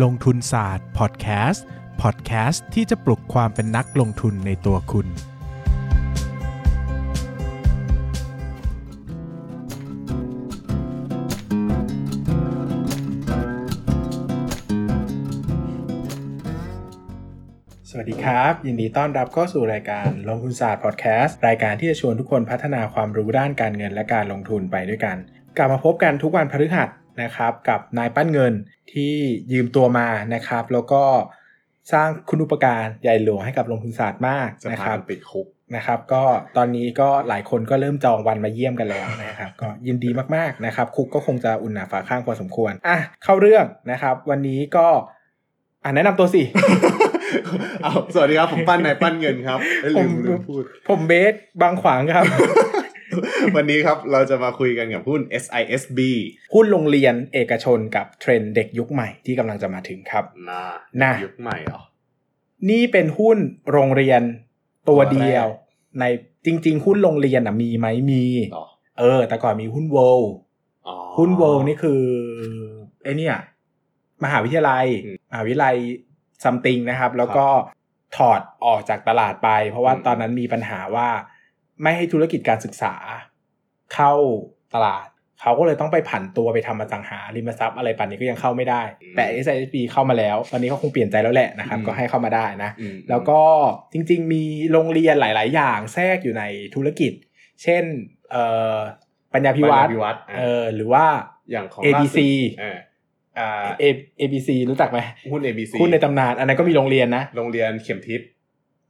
ลงทุนศาสตร์พอดแคสต์พอดแคสต์ที่จะปลุกความเป็นนักลงทุนในตัวคุณ สวัสดีครับ ยินดีต้อนรับเข้าสู่รายการลงทุนศาสตร์พอดแคสต์รายการที่จะชวนทุกคนพัฒนาความรู้ด้านการเงินและการลงทุนไปด้วยกัน กลับมาพบกันทุกวันพฤหัส นะครับกับนายปั้นเงินที่ยืมตัวมานะครับ แล้วก็สร้างคุณอุปการใหญ่หลวงให้กับลงทุนศาสตร์มากจะนะพาครับกันติดคุกนะครับ ก็ตอนนี้ก็หลายคนก็เริ่มจองวันมาเยี่ยมกันแล้วนะครับ ก็ยินดีมากๆนะครับ คุกก็คงจะอุ่นหนาฝาข้างพอสมควรอะเข้าเรื่องนะครับ วันนี้ก็อะแนะนำตัวสิเอาสวัสดีครับ ผมปั้นนายปั้นเงินครับเอ้ยลืมผมลืมพูดผมเบสบางขวางครับ วันนี้ครับเราจะมาคุยกันกับหุ้น SISB หุ้นโรงเรียนเอกชนกับเทรนด์เด็กยุคใหม่ที่กำลังจะมาถึงครับนะน่ะยุคใหม่เหรอ นี่เป็นหุ้นโรงเรียนตัวตัวแรกเดียว ในจริง ๆ หุ้นโรงเรียนอะมีไหมมีเหรอเออ แต่ก่อนมีหุ้นโวลอ๋อหุ้นโวลนี่คือไอเนี่ยมหาวิทยาลัยอืมมหาวิทยาลัยซัมติงนะครับ แล้วก็ถอดออกจากตลาดไป เพราะว่าอืมตอนนั้นมีปัญหาว่าไม่ให้ธุรกิจการศึกษา เข้าตลาด เขาก็เลยต้องไปผันตัวไปทำอสังหาริมทรัพย์อะไรปันนี้ก็ยังเข้าไม่ได้ แต่ s i p เข้ามาแล้ว ตอนนี้เขาคงเปลี่ยนใจแล้วแหละนะครับ ก็ให้เข้ามาได้นะอืมแล้วก็จริง ๆ มีโรงเรียนหลาย ๆ อย่างแทรกอยู่ในธุรกิจ เช่นเอ่อปัญญาพิวัตรปัญญาพิวัตรอะเออหรือว่าอย่างของ ABC ล่าสุดอ่าอ่า A ABC รู้จักไหมหุ้น ABC หุ้นในตำนาน อันนั้นก็มีโรงเรียนนะ โรงเรียนเข็มทิศ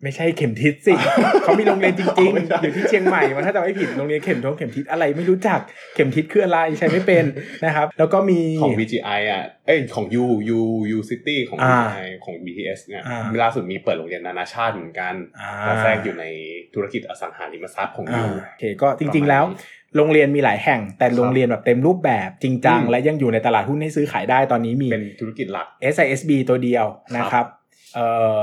ไม่ใช่เข็มทิศสิเขามีโรงเรียนจริงอ๋อไม่ใช่ๆอยู่ที่เชียงใหม่มันถ้าจะไม่ผิดโรงเรียนเข็มทงเข็มทิศอะไรไม่รู้จักเข็มทิศคืออะไรใช้ไม่เป็นนะครับ แล้วก็มีของ VGI อะเอ้ยของ U U U City ของอ่า VGI ของ BTS เนี่ยอ่าล่าสุดมีเปิดโรงเรียนนานาชาติเหมือนกันอ่าก็แทรกอยู่ในธุรกิจอสังหาริมทรัพย์ของอ่า U โอเคก็จริง ๆ แล้วโรงเรียนมีหลายแห่ง แต่โรงเรียนแบบเต็มรูปแบบจริงจังอืมและยังอยู่ในตลาดหุ้นให้ซื้อขายได้ตอนนี้มีเป็นธุรกิจหลัก SISB ตัวเดียวนะครับเอ่อ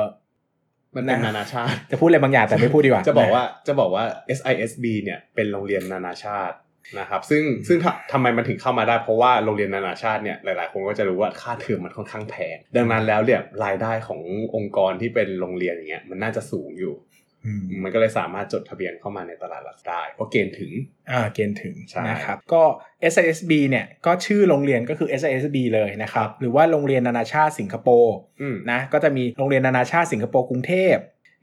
มันเป็นนะนานาชาติ จะพูดอะไรบางอย่างแต่ไม่พูดดีกว่า จะบอกว่าจะบอกว่า SISB เนี่ยเป็นโรงเรียนนานาชาตินะครับซึ่งซึ่งทำทำไมมันถึงเข้ามาได้เพราะว่าโรงเรียนนานาชาติเนี่ยหลายๆ คนก็จะรู้ว่าค่าเทอมมันค่อนข้างแพงดังนั้นแล้วเนี่ยรายได้ขององค์กรที่เป็นโรงเรียนอย่างเงี้ยมันน่าจะสูงอยู่อื มมันก็เลยสามารถจดทะเบียนเข้ามาในตลาดหลักได้ เพราะเกณฑ์ถึง อ่า เกณฑ์ถึงใช่นะครับ ก็ SISB เนี่ย ก็ชื่อโรงเรียนก็คือ SISB เลยนะครับ หรือว่าโรงเรียนนานาชาติสิงคโปร์อืมนะ ก็จะมีโรงเรียนนานาชาติสิงคโปร์กรุงเทพ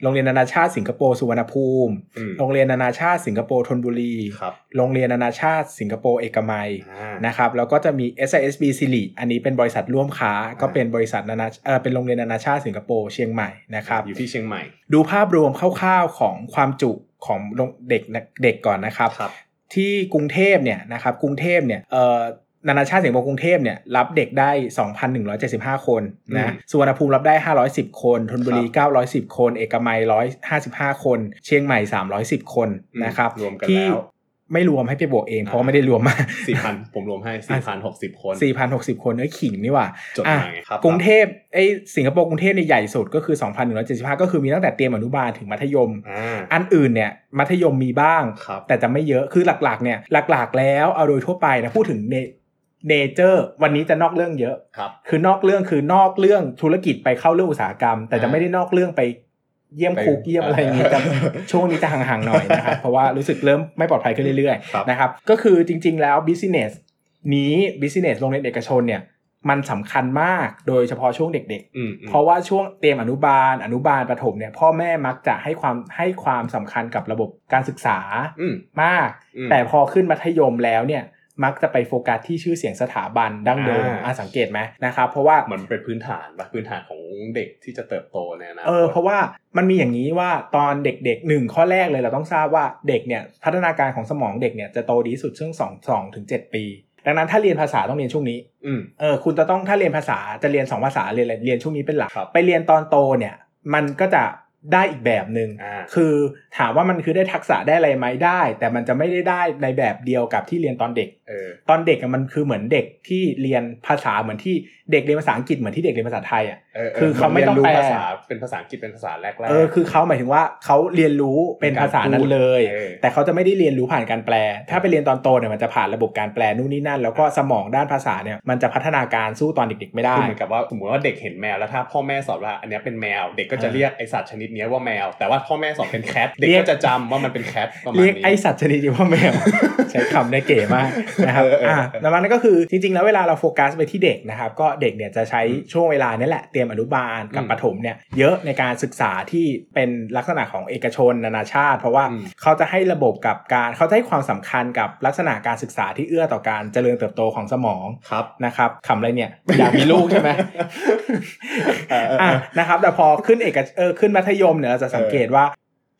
โรงเรียนนานาชาติสิงคโปร์สุวรรณภูมิอืมโรงเรียนนานาชาติสิงคโปร์ธนบุรีครับโรงเรียนนานาชาติสิงคโปร์เอกมัยอ่านะครับ แล้วก็จะมี SISB สิริอันนี้เป็นบริษัทร่วมค้า ก็เป็นบริษัทนานาเออเป็นโรงเรียนนานาชาติสิงคโปร์เชียงใหม่นะครับ อยู่ที่เชียงใหม่ ดูภาพรวมคร่าวๆของความจุของโรงเด็กเด็กก่อนนะครับครับที่กรุงเทพเนี่ยนะครับ กรุงเทพเนี่ยเอ่อ นานาชาติสิงคโปร์กรุงเทพเนี่ยรับเด็กได้ 2,175 คนนะอืมสุวรรณภูมิรับได้ 510 คนธนบุรี 910 คน เอกมัย 155 คน เชียงใหม่ 310 คนนะครับรวมกันที่แล้วไม่รวมให้ไปบวกเอง เพราะว่าอ่าไม่ได้รวมมาสี่พันผมรวมให้สี่พันหกสิบคน4,060คนเอ้ยขิงนี่หว่าจดอะมาไงครับกรุงเทพไอ้สิงคโปร์กรุงเทพเนี่ยใหญ่สุดก็คือ2,175ก็คือมีตั้งแต่เตรียมอนุบาลถึงมัธยมอ่าอันอื่นเนี่ยมัธยมมีบ้างครับแต่จะไม่เยอะคือหลักๆเนี่ยหลักๆแล้วเอาโดยทั่วไปนะพูดถึงเน เนเจอร์วันนี้จะนอกเรื่องเยอะครับ คือนอกเรื่องคือนอกเรื่องธุรกิจไปเข้าเรื่องอุตสาหกรรม แต่จะอ่าไม่ได้นอกเรื่องไปเยี่ยมไปคุกเยี่ยมอะไรอย่างงี้อ่าจะช่วงนี้จะห่างๆหน่อยนะครับเพราะว่ารู้สึกเริ่มไม่ปลอดภัยขึ้นเรื่อยครับๆนะครับก็คือจริง ๆ แล้ว business นี้ business โรงเรียนเอกชนเนี่ยมันสำคัญมากโดยเฉพาะช่วงเด็กๆอืมอืมเพราะว่าช่วงเตรียมอนุบาล อนุบาลประถมเนี่ยพ่อแม่มักจะให้ความให้ความสำคัญกับระบบการศึกษาอืมมากอืมแต่พอขึ้นมัธยมแล้วเนี่ย มักจะไปโฟกัสที่ชื่อเสียงสถาบันดั้งเดิมอ่าอะสังเกตไหมนะครับเพราะว่าเหมือนเป็นพื้นฐานปะพื้นฐานของเด็กที่จะเติบโตในอนาคตเออเพราะว่ามันมีอย่างนี้ว่าตอนเด็กๆหนึ่งข้อแรกเลยเราต้องทราบว่าเด็กเนี่ยพัฒนาการของสมองเด็กเนี่ยจะโตดีที่สุดช่วงสองสองถึงเจ็ดปีดังนั้นถ้าเรียนภาษาต้องเรียนช่วงนี้อืมเออคุณจะต้องถ้าเรียนภาษาจะเรียนสองภาษาเรียนอะไรเรียนช่วงนี้เป็นหลักครับไปเรียนตอนโตเนี่ยมันก็จะ ได้อีกแบบหนึง่งอ่าคือถามว่ามันคือได้ทักษะได้อะไรไหมได้ แต่มันจะไม่ได้ได้ในแบบเดียวกับที่เรียนตอนเด็กเออตอนเด็กอะมันคือเหมือนเด็กที่เรียนภาษาเหมือนที่เด็กเรียนภาษาอังกฤษเหมือนที่เด็กเรียนภาษาไทยอะเออคือเขาไม่ต้องรียนรู้แปลภาษาเป็นภาษาอังกฤษเป็นภาษาแรกๆเออคือเขาหมายถึงว่าเขาเรียนรู้เป็นภาษานั้นเลยเออแต่เขาจะไม่ได้เรียนรู้ผ่านการแปล ถ้าไปเรียนตอนโตเนี่ยมันจะผ่านระบบการแปลนู่นนี่นั่น แล้วก็สมองด้านภาษาเนี่ยมันจะพัฒนาการสู้ตอนเด็กๆไม่ได้คือเหมือนกับว่าสมมติว่าเด็กเห็นแมวแล้วถ้าพ่อแม่สอนว่าอันเนี้ยเป็นแมวเด็กก็จะอ่าเรียกไอสัตว์ชนิดเนี้ยว่าแมว แต่ว่าพ่อแม่สอนเป็นแคทเด็กเรียกก็จะจำว่ามันเป็นแคทประมาณเรียกนี้ไอสัตว์ชนิดนี้ว่าแมว ใช้คำได้เก๋มากนะครับเออเอออ่อ่าแล้วมันก็คือจริงๆ แล้วเวลาเราโฟกัสไปที่เด็กนะครับ ก็เด็กเนี่ยจะใช้ช่วงเวลานี้แหละเตรียมอนุบาลกับอืมประถมเนี่ยเยอะในการศึกษาที่เป็นลักษณะของเอกชนนานาชาติ เพราะว่าอืมเขาจะให้ระบบกับการเขาจะให้ความสำคัญกับลักษณะการศึกษาที่เอื้อต่อการเจริญเติบโตของสมองครับนะครับขำอะไรเนี่ยอยากมีลูกใช่ไหมเออเออเอออะนะครับแต่พอขึ้นเอกเออขึ้นมัธยมเนี่ยเราจะสังเกตว่า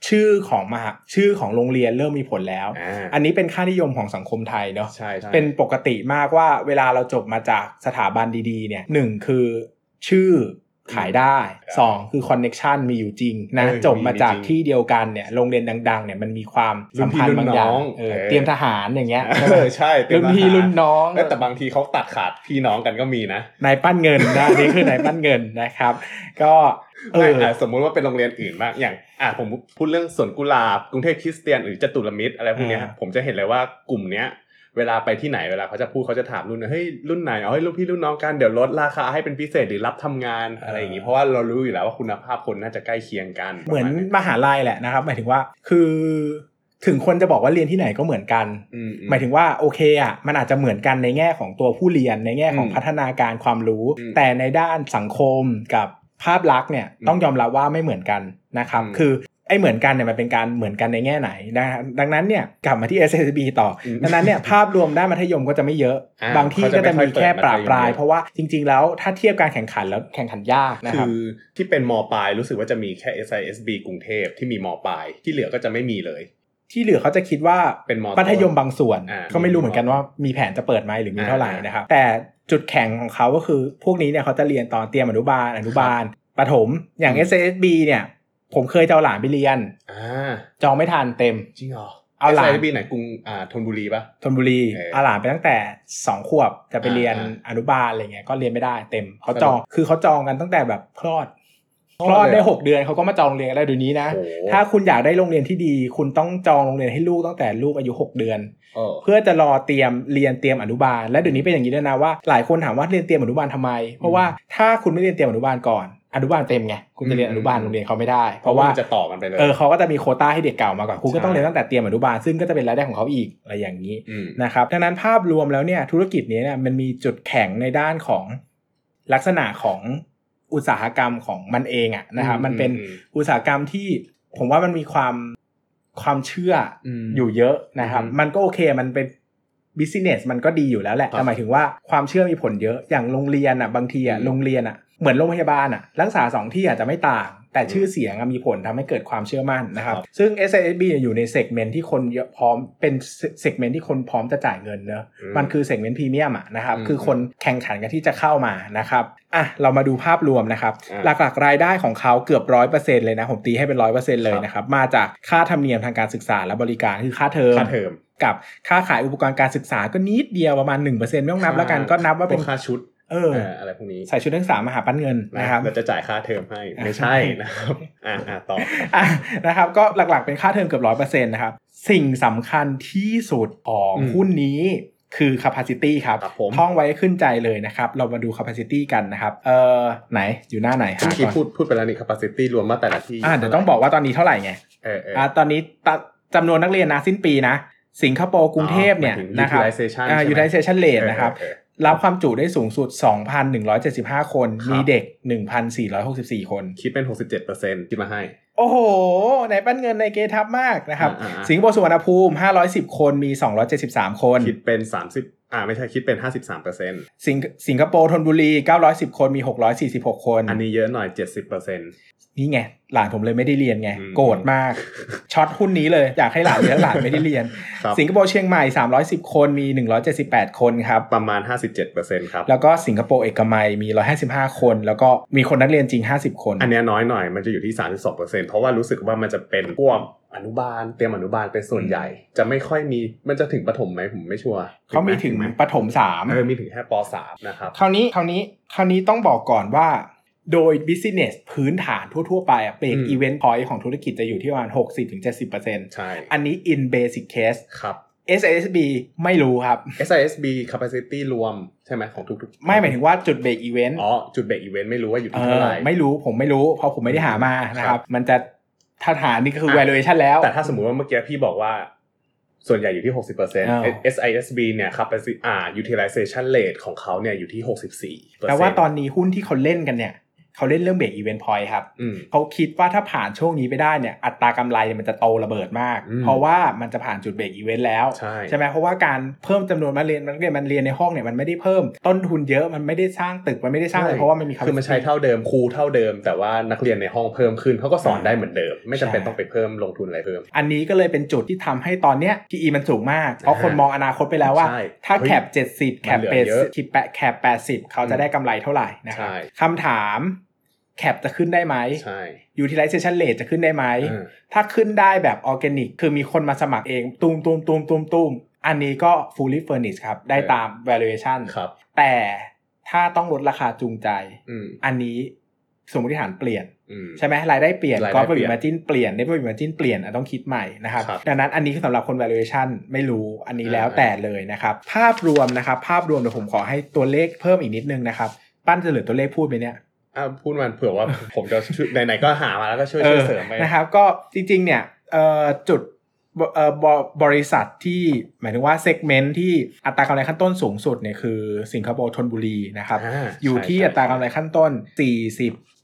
ชื่อของมหาชื่อของโรงเรียนเริ่มมีผลแล้วอ่าอันนี้เป็นค่านิยมของสังคมไทยเนาะใช่ใช่เป็นปกติมากว่าเวลาเราจบมาจากสถาบันดีๆเนี่ยหนึ่งคือชื่อ ขายได้สองคือคอนเน็ชันมีอยู่จริงนะเออจบมาจากมีจริงที่เดียวกันเนี่ยโรงเรียนดัง ๆ เนี่ยมันมีความรุ่สันมพี่พันธ์รุ่นบางอย่างน้องเออเออเตรียมทหารอย่างเงี้ยเออใช่เต็มรุ่นพี่ทหารุ่นน้องเออแต่บางทีเขาตัดขาดพี่น้องกันก็มีนะนายปั้นเงินนะนี่คือนายปั้นเงินนะครับ ก็เอไม่ออะสมมุติว่าเป็นโรงเรียนอื่นบ้างอย่างอะผมพูดเรื่องสวนกุหลาบกรุงเทพคริสเตียนหรือจตุรมิตรอะไรพวกเนี้ยอ่าผมจะเห็นเลยว่ากลุ่มเนี้ย เวลาไปที่ไหนเวลาเขาจะพูดเขาจะถามรุ่นเฮ้ยรุ่นไหนเอาให้รุ่นพี่รุ่นน้องกันเดี๋ยวลดราคาให้เป็นพิเศษหรือรับทำงานอะไรอย่างงี้เพราะว่าเรารู้อยู่แล้วว่าคุณภาพคนน่าจะใกล้เคียงกัน เหมือนประาณนี้มหาลัยแหละนะครับ หมายถึงว่าคือถึงคนจะบอกว่าเรียนที่ไหนก็เหมือนกันอือืหมายถึงว่าโอเคอะมันอาจจะเหมือนกันในแง่ของตัวผู้เรียนในแง่ของอืมพัฒนาการความรู้อืมแต่ในด้านสังคมกับภาพลักษณ์เนี่ยอืมต้องยอมรับว่าไม่เหมือนกันนะครับอืมคือ ไอ้เหมือนกันเนี่ยมันเป็นการเหมือนกันในแง่ไหนนะดังนั้นเนี่ยกลับมาที่ SSB ต่ออมดังนั้นเนี่ยภาพรวมด้านมัธยมก็จะไม่เยอะอ่าบางที่ก็จะมีแค่ปราบปรายเขาจะไม่ค่อยเปิดมัธยมเยอะเพราะว่าจริง ๆ แล้วถ้าเทียบการแข่งขันแล้วแข่งขันยากนะครับคือที่เป็นมปลายรู้สึกว่าจะมีแค่ SISB กรุงเทพที่มีมปลาย ที่เหลือก็จะไม่มีเลยที่เหลือเขาจะคิดว่าเป็นมมัธยมบางส่วนอ่าก็ไม่รู้เหมือนกันว่ามีแผนจะเปิดไหมหรือมีเท่าไหร่อ่านนะครับแต่จุดแข็งของเขาก็คือพวกนี้เนี่ยเขาจะเรียนตอนเตรียมอนุบาลอนุบาลประถมอย่างอืม SSB เนี่ย ผมเคยจะเอาหลานไปเรียนอ่าจองไม่ทันเต็มจริงเหรอเอาหลาน SISB ไหนกรุงอ่าธนบุรีปะธนบุรีเออเอาหลานไปตั้งแต่สองขวบจะไปเรียนอ่าอนุบาลอะไรเงี้ยก็เรียนไม่ได้เต็มเขาสนุกจองคือเขาจองกันตั้งแต่แบบคลอดคลอดคลอดเลยได้เหรอหกเดือนเขาก็มาจองโรงเรียนกันได้เดี๋ยวนี้นะโอ้โหถ้าคุณอยากได้โรงเรียนที่ดี คุณต้องจองโรงเรียนให้ลูกตั้งแต่ลูกอายุหกเดือนเออเพื่อจะรอเตรียมเรียนเตรียมอนุบาล และเดี๋ยวนี้เป็นอย่างนี้ด้วยนะว่าหลายคนถามว่าเรียนเตรียมอนุบาลทำไม เพราะว่าถ้าคุณไม่เรียนเตรียมอนุบาลก่อน อนุบาลเต็มไงคุณจะเรียนอนุบาลโรงเรียนเขาไม่ได้ เพราะว่ามันจะต่อกันไปเลยเออเขาก็จะมีโควต้าให้เด็กเก่ามาก่อนคุณก็ต้องใช่เรียนตั้งแต่เตรียมอนุบาลซึ่งก็จะเป็นรายได้ของเขาอีกอะไรอย่างนี้อืมนะครับดังนั้นภาพรวมแล้วเนี่ยธุรกิจนี้เนี่ยมันมีจุดแข็งในด้านของลักษณะของอุตสาหกรรมของมันเองอะนะครับมันเป็นอืมอุตสาหกรรมที่ผมว่ามันมีความความเชื่ออมอยู่เยอะนะครับอืมมันก็โอเคมันเป็น business มันก็ดีอยู่แล้วแหละครับแต่หมายถึงว่าความเชื่อมีผลเยอะอย่างโรงเรียนอะบางทีอะอืมโรงเรียนอะ เหมือนโรงพยาบาลอะรักษาสองที่อาจจะไม่ต่าง แต่อืมชื่อเสียงอะมีผลทำให้เกิดความเชื่อมั่นนะครับครับซึ่ง SISB เนี่ยอยู่ใน segment ที่คนเยอะพร้อมเป็น segment ที่คนพร้อมจะจ่ายเงินเนอะอืมมันคือ segment พรีเมียมอะนะครับอืมคือคนแข่งขันกันที่จะเข้ามานะครับอะเรามาดูภาพรวมนะครับอ่าหลักๆรายได้ของเขาเกือบร้อยเปอร์เซ็นเลยนะ ผมตีให้เป็นร้อยเปอร์เซ็นเลยครับนะครับ มาจากค่าธรรมเนียมทางการศึกษาและบริการคือค่าเทอมค่าเทอมกับค่าขายอุปกรณ์การศึกษาก็นิดเดียวประมาณ1%ไม่ต้องนับแล้วกันก็นับว่าเป็นพค่าชุด เออเอออะไรพวกนี้ใส่ชุดนักศึกษามาหาปั้นเงินนะครับเราจะจ่ายค่าเทอมให้ไม่ใช่นะครับอ่าอ่าต่ออะนะครับก็หลักๆเป็นค่าเทอมเกือบร้อยเปอร์เซ็นต์นะครับ สิ่งสำคัญที่สุดของอืมหุ้นนี้คือ capacity ครับครับผมท่องไว้ขึ้นใจเลยนะครับ เรามาดู capacity กันนะครับ เออไหนอยู่หน้าไหนหาเมื่อกี้ก่อนพูดพูดไปแล้วนี่ capacity รวมมาแต่ละที่อะเดี๋ยวต้องบอกว่าตอนนี้เท่าไหร่ไงเออเอออะตอนนี้ตจำนวนนักเรียนนะสิ้นปีนะ สิงคโปร์กรุงเทพเนี่ยหมายถึงนะครับ utilization อ่าใช่ไหม utilization rate นะครับเออเออ รับความจุได้สูงสุด 2,175 คนครับมีเด็ก 1,464 คน คิดเป็น 67%ที่มาให้ โอ้โหไหนปั้นเงินในเกทับมากนะครับอ่าอ่าสิงคโปร์สุวรรณภูมิ 510 คน มี 273 คน คิดเป็น อ่าไม่ใช่คิดเป็น 53เปอร์เซ็นต์สิงสิงคโปร์ธนบุรี 910 คนมี 646 คน อันนี้เยอะหน่อย 70เปอร์เซ็นต์นี่ไง หลานผมเลยไม่ได้เรียนไงอืมโกรธมาก short หุ้นนี้เลยอยากให้หลานเรียนหลานไม่ได้เรียนครับสิงคโปร์เชียงใหม่ 310 คนมี 178 คนครับ ประมาณ 57เปอร์เซ็นต์ครับ แล้วก็สิงคโปร์เอกมัยมี 155 คน แล้วก็มีคนนักเรียนจริง 50 คน อันเนี้ยน้อยหน่อยมันจะอยู่ที่ 32เปอร์เซ็นต์เพราะว่ารู้สึกว่ามันจะเป็นพวก อนุบาลเตรียมอนุบาลเป็นส่วนใหญ่ จะไม่ค่อยมีมันจะถึงประถมไหมผมไม่ชัวร์เขามีถึงไหมประถมสามเออมีถึงแค่ป .3 นะครับคราวนี้คราวนี้คราวนี้ต้องบอกก่อนว่าโดย business พื้นฐานทั่ว ๆ ไปอะเบรกอืม even point ของธุรกิจจะอยู่ที่ประมาณ 60-70%ใช่ อันนี้ in basic case ครับ SISB ไม่รู้ครับ SISB capacity รวมใช่ไหมของทุกๆ ไม่หมายถึงว่าจุด break even อ๋อ จุด break even ไม่รู้ว่าอยู่เอที่เท่าอไหร่ไม่รู้ผมไม่รู้ เพราะผมไม่ได้หามานะคครัรับบมันจะ ถ้าหานี่ก็คืออะ valuation แล้ว แต่ถ้าสมมุติว่าเมื่อกี้พี่บอกว่าส่วนใหญ่อยู่ที่อ้าว60% SISB เนี่ย capacity อ่า utilization rate ของเขาเนี่ยอยู่ที่ 64แต่ว่าตอนนี้หุ้นที่เขาเล่นกันเนี่ย เขาเล่นเรื่อง break even point ครับอืมเขาคิดว่าถ้าผ่านช่วงนี้ไปได้เนี่ยอัตรากำไรเนี่ยมันจะโตระเบิดมากอืมเพราะว่ามันจะผ่านจุด break even แล้วใช่ไหมเพราะว่าการเพิ่มจำนวนมาเรียนมันเรียนมันเรียนในห้องเนี่ยมันไม่ได้เพิ่มต้นทุนเยอะมันไม่ได้สร้างตึกมันไม่ได้สร้างอะไรเพราะว่ามันมีคือมันใช้เท่าเดิมครูเท่าเดิม แต่ว่านักเรียนในห้องเพิ่มขึ้นเขาก็สอนได้เหมือนเดิม ไม่จำเป็นต้องไปเพิ่มลงทุนอะไรเพิ่ม อันนี้ก็เลยเป็นจุดที่ทำให้ตอนเนี้ย PE มันสูงมากเพราะคนมองอนาคตไปแล้วว่าใช่ถ้าเฮ้ย cap 70แคปมันเหลืเปอเยอะคิดแปะแคป80เขาจะได้กำไรเท่าไหร่นะครับใช่คำถาม แคปจะขึ้นได้ไหมใช่ utilization rate จะขึ้นได้ไหมเออถ้าขึ้นได้แบบออร์แกนิก คือมีคนมาสมัครเอง ตูมตูมตูมตูมตูมอันนี้ก็ fully furnished ครับ ได้ตาม valuation ครับ แต่ถ้าต้องลดราคาจูงใจอืมอันนี้สมมติฐานเปลี่ยนอืมใช่ไหมรายได้เปลี่ยนรายได้ก็เปลี่เป็นยนมาจินเปลี่ยนได้เป็นมาจินเปลี่ยนอะต้องคิดใหม่นะครับครับดังนั้นอันนี้คือสำหรับคน valuation ไม่รู้อันนี้อ่าแล้วแต่เลยนะครับ ภาพรวมนะครับ ภาพรวมเดี๋ยวผมขอให้ตัวเลขเพิ่มอีกนิดนึงนะครับ ปั้นจะเหลือตัวเลขพูดไปเนี่ย อะพูดมันเผื่อว่าผมจะช่วยไหนๆก็หามาแล้วก็ช่วยช่วยเสริมไปนะครับ ก็จริง ๆ เนี่ยเอ่อจุดบเอ่อบอบริษัทที่หมายถึงว่า segment ที่อัตรากำไรขั้นต้นสูงสุดเนี่ยคือสิงคโปร์ธนบุรีนะครับอ่าอยู่ที่ใช่อัตรากำไรขั้นต้น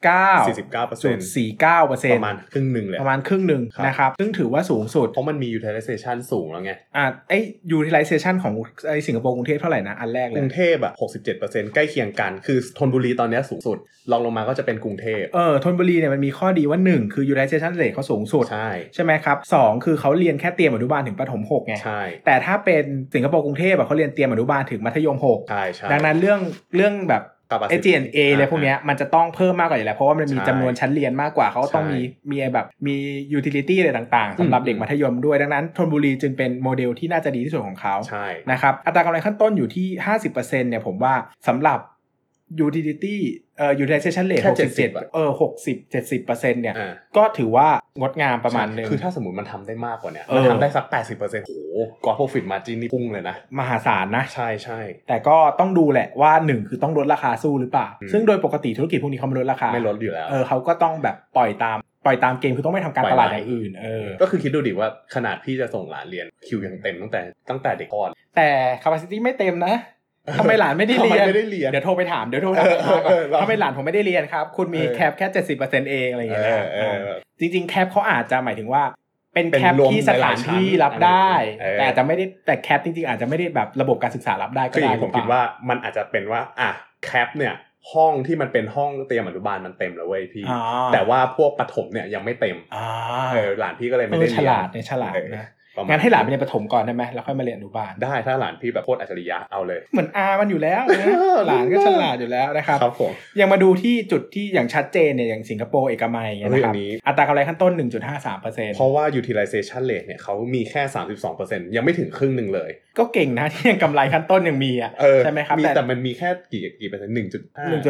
49 49เปอร์จุเซ็ดนต์49เปอร์เซ็นปต์ระมาณครึ่งหนึ่งเลยประมาณครึ่งหนึ่งครับนะครับ ซึ่งถือว่าสูงสุด เพราะมันมี utilization สูงแล้วไง อ่าไอ้ utilization ของไอ้สิงคโปร์กรุงเทพเท่าไหร่นะ อันแรกเลยกรุงเทพอะ67%ใกล้เคียงกัน คือธนบุรีตอนเนี้ยสูงสุดรองลงมาก็จะเป็นกรุงเทพเออธนบุรีเนี่ยมันมีข้อดีว่า 1 คือ utilization rate เขาสูงสุด ใช่ใช่ไหมครับสองคือเขาเรียนแค่เตรียมอนุบาลถึงประถม6ไงใช่แต่ถ้าเป็นสิงคโปร์กรุงเทพอะเขาเรียนเตรียมอนุบาลถึงมัธยมใช่ใช่6ดังนั้นเรื่องเรื่องแบบ Capacity SG&A อะไรพวกเนี้ยมันจะต้องเพิ่มมากกว่าอยู่แล้ว เพราะว่ามันมีใช่จำนวนชั้นเรียนมากกว่าเขาต้องใช่มีมีแบบมี utility อะไรต่างๆสำหรับอืมเด็กมัธยมด้วยดังนั้นธนบุรีจึงเป็นโมเดลที่น่าจะดีที่สุดของเขาใช่นะครับอัตรากำไรขั้นต้นอยู่ที่ 50%เนี่ยผมว่าสำหรับ utility เอ่อ utilization rate แค่67 70อะเออ60 70%เนี่ยอ่าก็ถือว่า งดงามประมาณหนึงคือถ้าสมมติมันทำได้มากกว่าเนี้ยเออมันทำได้สัก 80%โอ้โหกอ profit margin นี่พุ่งเลยนะ มหาศาลนะ ใช่ใช่แต่ก็ต้องดูแหละว่าหนึ่งคือต้องลดราคาสู้หรือเปล่าอืมซึ่งโดยปกติธุรกิจพวกนี้เขาไม่ลดราคาไม่ลดอยู่แล้วเออเขาก็ต้องแบบปล่อยตามปล่อยตามเกมคือต้องไม่ทำการปล่อยตลาดไหลอย่างอื่นเออ ก็คือคิดดูดิว่าขนาดพี่จะส่งหลานเรียนคิวยังเต็มตั้งแต่ตั้งแต่เด็กก่อน แต่ capacity ไม่เต็มนะ ทำไมหลานไม่ได้เรียนทำไมไม่ได้เรียน เดี๋ยวโทรไปถามเดี๋ยวโทรไปถามเออเออเออทำไมหลานผมไม่ได้เรียนครับ คุณมีเออ cap แค่เจ็ดสิบเปอร์เซ็นต์เองอะไรอย่างเอเงี้ยอนะเออจริง ๆ cap เขาอาจจะหมายถึงว่า เป็นเป็น cap รวมที่สถานที่รับได้เออแต่อาจจะไม่ได้แต่ cap จริง ๆ อาจจะไม่ได้แบบระบบการศึกษารับได้ก็คืออได้อย่างผมหรือเปล่า ผมคิดว่ามันอาจจะเป็นว่าอะ cap เนี่ยห้องที่มันเป็นห้องเตรียมอนุบาลมันเต็มแล้วเว้ยพี่อ๋อแต่ว่าพวกประถมเนี่ยยังไม่เต็มอ่าเออหลานพี่ก็เลยไม่ได้เรียน เออฉลาดเนี่ยฉลาดเออนะประมาณ งั้นให้หลานไปเรียนประถมก่อนได้ไหมแล้วค่อยมาเรียนอนุบาลได้ถ้าหลานพี่แบบโคตรอัจฉริยะเอาเลย เหมือนอามันอยู่แล้วนะหลานก็ฉลาดอยู่แล้วนะครับครับผมยังมาดูที่จุดที่อย่างชัดเจนเนี่ยอย่างสิงคโปร์เอกมัยเนี่ยนะครับเฮ้ยอันนี้อัตรากำไรขั้นต้น 1.53เปอร์เซ็นต์เพราะว่า utilization rate เนี่ยเขามีแค่ 32%ยังไม่ถึงครึ่งหนึ่งเลย ก็เก่งนะที่ยังกำไรขั้นต้นยังมีอะเออใช่ไหมครับมีแต่แต่มันมีแค่กี่กี่เปอร์เซ็นต์หนึ่งจุด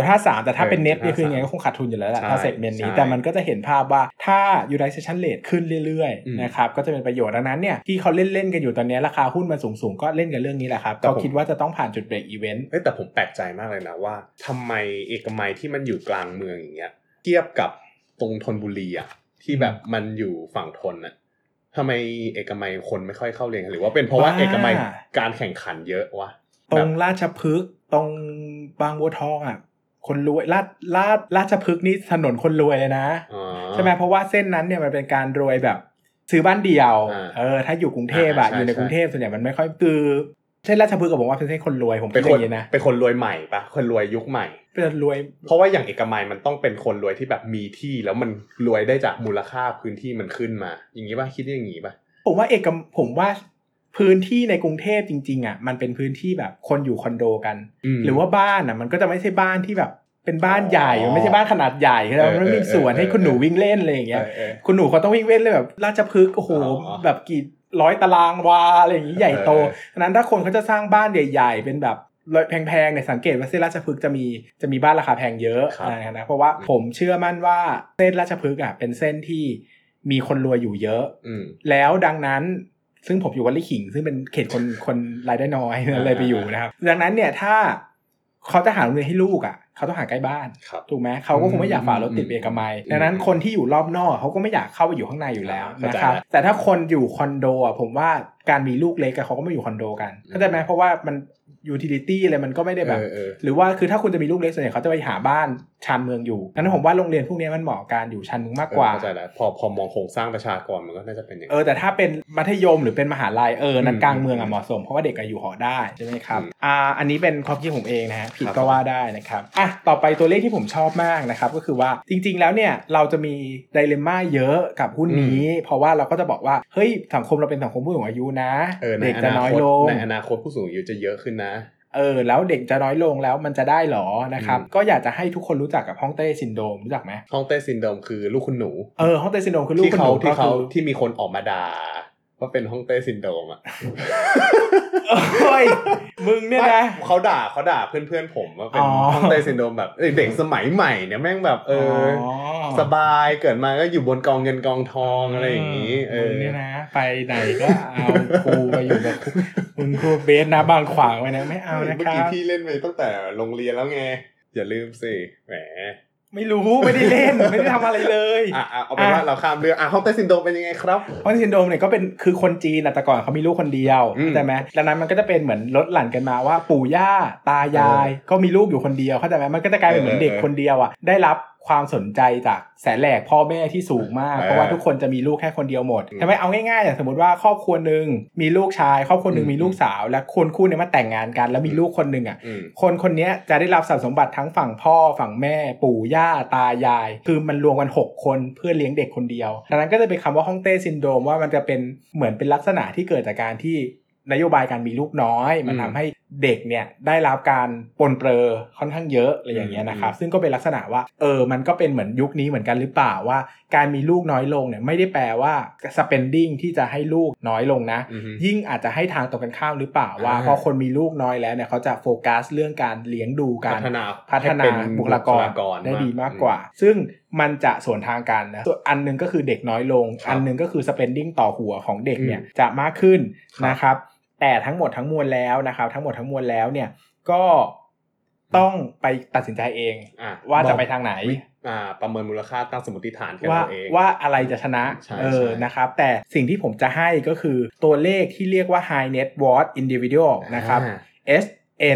ห้า1.53แต่ถ้าเป็นเออเน็ตนี่คือ1.53ยังไงก็คงขาดทุนอยู่แล้วแหละใช่ถ้า segment นี้ใช่แต่มันก็จะเห็นภาพว่าถ้า utilization rate ขึ้นเรื่อยอืมๆนะครับก็จะเป็นประโยชน์ดังนั้นเนี่ยที่เขาเล่นๆกันอยู่ตอนนี้ราคาหุ้นมันสูงๆก็เล่นกันเรื่องนี้แหละครับแต่ก็ผมคิดว่าจะต้องผ่านจุดเบรกอีเวนต์เฮ้ยแต่ผมแปลกใจมากเลยนะว่าทำไมเอกมัยที่มันอยู่กลางเมืองอย่างเงี้ยเทียบกับตรงธนบุรีอะที่แบบมันอยู่ฝั่งทนอะทำไมเอกมัยคนไม่ค่อยเข้าเรียนกันหรือว่าเป็นเพราะว่าบ้าเอกมัยการแข่งขันเยอะวะตรแบงบราชพฤกษ์ตรงบางบัวทองอะคนรวยลาดลาดราชพฤกษ์นี่ถนนคนรวยเลยนะอ๋อใช่ไหมเพราะว่าเส้นนั้นเนี่ยมันเป็นการรวยแบบ ซื้อบ้านเดียวอ่าเออ ถ้าอยู่กรุงเทพอะอ่าใช่อยู่ในใช่กรุงเทพส่วนใหญ่มันไม่ค่อยคือเส้นราชพฤกษ์กับผมว่าเป็นเส้นคนรวยผมเป็คินดอคนย่างนี้นะเป็นคนรวยใหม่ปะคนรวยยุคใหม่ เป็นรวย เพราะว่าอย่างเอกมัยมันต้องเป็นคนรวยที่แบบมีที่แล้วมันรวยได้จากมูลค่าพื้นที่มันขึ้นมา อย่างนี้ป่ะคิดอย่างนี้ป่ะผมว่าเอกผมว่าพื้นที่ในกรุงเทพจริง ๆอะมันเป็นพื้นที่แบบคนอยู่คอนโดกันมหรือว่าบ้านอะ มันก็จะไม่ใช่บ้านที่แบบ เป็นบ้านใหญ่อ๋อมันไม่ใช่บ้านขนาดใหญ่แล้วมันไม่มีสวนเออเออให้คุณหนูวิ่งเล่นอะไรอย่างเอเงี้ยอเออคุณหนูเขาต้องวิ่งเล่นเลยแบบราชพฤกษ์โอ้โหอ๋อแบบกี่ร้อยตารางวาอะไรอย่างงี้ใหญ่โตเออฉะนั้นถ้าคนเขาจะสร้างบ้านใหญ่ ๆ เป็นแบบแพงๆเนี่ยสังเกตว่าเส้นราชพฤกษ์จะมีจะมีบ้านราคาแพงเยอะครับนะเพราะว่าผมเชื่อมั่นว่าเส้นราชพฤกษ์อะเป็นเส้นที่มีคนรวยอยู่เยอะอืมแล้วดังนั้นซึ่งผมอยู่วัดไร่ขิง ซึ่งเป็นเขตคนคนรายได้น้อยอ่าเลยไปอยู่นะครับ ดังนั้นเนี่ยถ้าเขาจะหาโรงเรียนให้ลูกอะ เขาต้องหาใกล้บ้านครับถูกไหมเขาก็คงไม่อยากฝ่ารถติดอืมเอกมัยอืมดังนั้นคนที่อยู่รอบนอกเขาก็ไม่อยากเข้าไปอยู่ข้างในอยู่แล้วเข้าใจนะครับแล้วแต่ถ้าคนอยู่คอนโดอะผมว่าการมีลูกเล็กอะเขาก็ไม่อยู่คอนโดกันเข้าใจไหมเพราะว่ามัน utility อะไรมันก็ไม่ได้แบบเออเออหรือว่าคือถ้าคุณจะมีลูกเล็กส่วนใหญ่เขาจะไปหาบ้านชานเมืองอยู่ดังนั้นผมว่าโรงเรียนพวกนี้มันเหมาะกับการอยู่ชานเมืองมากกว่าเข้าใจแล้วพอพอมองโครงสร้างประชากรมันก็น่าจะเป็นอย่างเออแต่ถ้าเป็นมัธยมหรือเป็นมหาลัยเออนั้นอืมกลางเมืองอะเหมาะสมเพราะว่าเด็กอะอยู่หอได้ใช่ไหมครับอืมอ่าอันนี้เป็นความคิดผมเองนะฮะผิดครับก็ว่าได้นะครับอะต่อไปตัวเลขที่ผมชอบมากนะครับก็คือว่าจริง ๆ แล้วเนี่ยเราจะมี dilemma เยอะกับหุ้นนี้ เพราะว่าเราก็จะบอกว่าเฮ้ยสังคมเราเป็นสังคมผู้สูงอายุนะเออในเด็กอจะนาน้อยคตลงในอนาคตผู้สูงอายุจะเยอะขึ้นนะ เออแล้วเด็กจะน้อยลงแล้วมันจะได้หรอนะครับอืมก็อยากจะให้ทุกคนรู้จักกับฮ่องเต้ซินโดรมรู้จักไหมฮ่องเต้ซินโดรมคือลูกคุณหนูเออฮ่องเต้ซินโดรมคือลูกที่คุณหเขานูที่ก็เขาคือที่มีคนออกมาด่าว่าเป็นห้องเต้ซินโดรมอะ เฮ้ยมึงเนี่ยนะเขาด่าเขาด่าเพื่อนเพื่อนๆผมว่าเป็นอ๋อห้องเต้ซินโดรมแบบเอ้ยเด็กสมัยใหม่เนี่ยแม่งแบบเอออสบายเกิดมาก็อยู่บนกองเงินกองทองอะไรอย่างนี้เออมึงเนี่ยนะ ไปไหนก็เอาครูไปอยู่กับครูมึงครูเบสนะบางขวางไว้นะไม่เอานะเมื่อครักี้บพี่เล่นไปตั้งแต่โรงเรียนแล้วไงอย่าลืมสิแหม ไม่รู้ไม่ได้เล่นไม่ได้ทำอะไรเลยอะอะเอาเป็นว่าเราข้ามเรื่องอะฮ่องเต้ซินโดรมเป็นยังไงครับเพราะซินโดรมเนี่ยก็เป็นคือคนจีนนะแต่ก่อนเขามีลูกคนเดียวอืมเข้าใจไหมดังนั้นมันก็จะเป็นเหมือนลดหลั่นกันมาว่าปู่ย่าตายายก็มีลูกอยู่คนเดียวเข้าใจไหมมันก็จะกลายเป็นเหมือนเด็กคนเดียวอะได้รับ ความสนใจจากสาแหรกพ่อแม่ที่สูงมากเออเพราะว่าทุกคนจะมีลูกแค่คนเดียวหมดอืมใช่ไหมเอาง่ายๆอย่างสมมติว่าครอบครัวหนึ่งมีลูกชาย ครอบครัวหนึ่งอืมมีลูกสาว และคนคู่เนี้มาแต่งงานกัน แล้วมีลูกคนหนึ่งอะอืมคนคนเนี้ยจะได้รับทรัพย์สมบัติทั้งฝั่งพ่อฝั่งแม่ ปู่ย่าตายาย คือมันรวมกัน 6 คนเพื่อเลี้ยงเด็กคนเดียวดังนั้นก็จะเป็นคำว่าฮ่องเต้ซินโดรมว่ามันจะเป็นเหมือนเป็นลักษณะที่เกิดจากการที่นโยบายการมีลูกน้อย มันอืมทำให้ เด็กเนี่ยได้รับการปนเปื้อค่อนข้างเยอะอะไรอย่างเงี้ยนะครับ ซึ่งก็เป็นลักษณะว่าเออมันก็เป็นเหมือนยุคนี้เหมือนกันหรือเปล่าว่า การมีลูกน้อยลงเนี่ยไม่ได้แปลว่า spending ที่จะให้ลูกน้อยลงนะอืมยิ่งอาจจะให้ทางตรงกันข้ามหรือเปล่าว่าอ่าพอคนมีลูกน้อยแล้วเนี่ยเขาจะโฟกัสเรื่องการเลี้ยงดูกาพัรฒนาพัฒนาให้เป็นบุคลากรได้ดีมากกว่า ซึ่งมันจะส่วนทางกันนะส่วนอันหนึงก็คือเด็กน้อยลงครับอันหนึงก็คือ spending ต่อหัวของเด็กเนี่ยอืมจะมากขึ้นครับนะครับ แต่ทั้งหมดทั้งมวลแล้วนะครับ ทั้งหมดทั้งมวลแล้วเนี่ยก็ต้องไปตัดสินใจเองอะว่าจะบอกไปทางไหนอ่าประเมินมูลค่าตั้งสมมติฐานกันว่าตัวเองว่าอะไรจะชนะใช่เออใช่นะครับ แต่สิ่งที่ผมจะให้ก็คือตัวเลขที่เรียกว่า high net worth individual นะครับอ่า S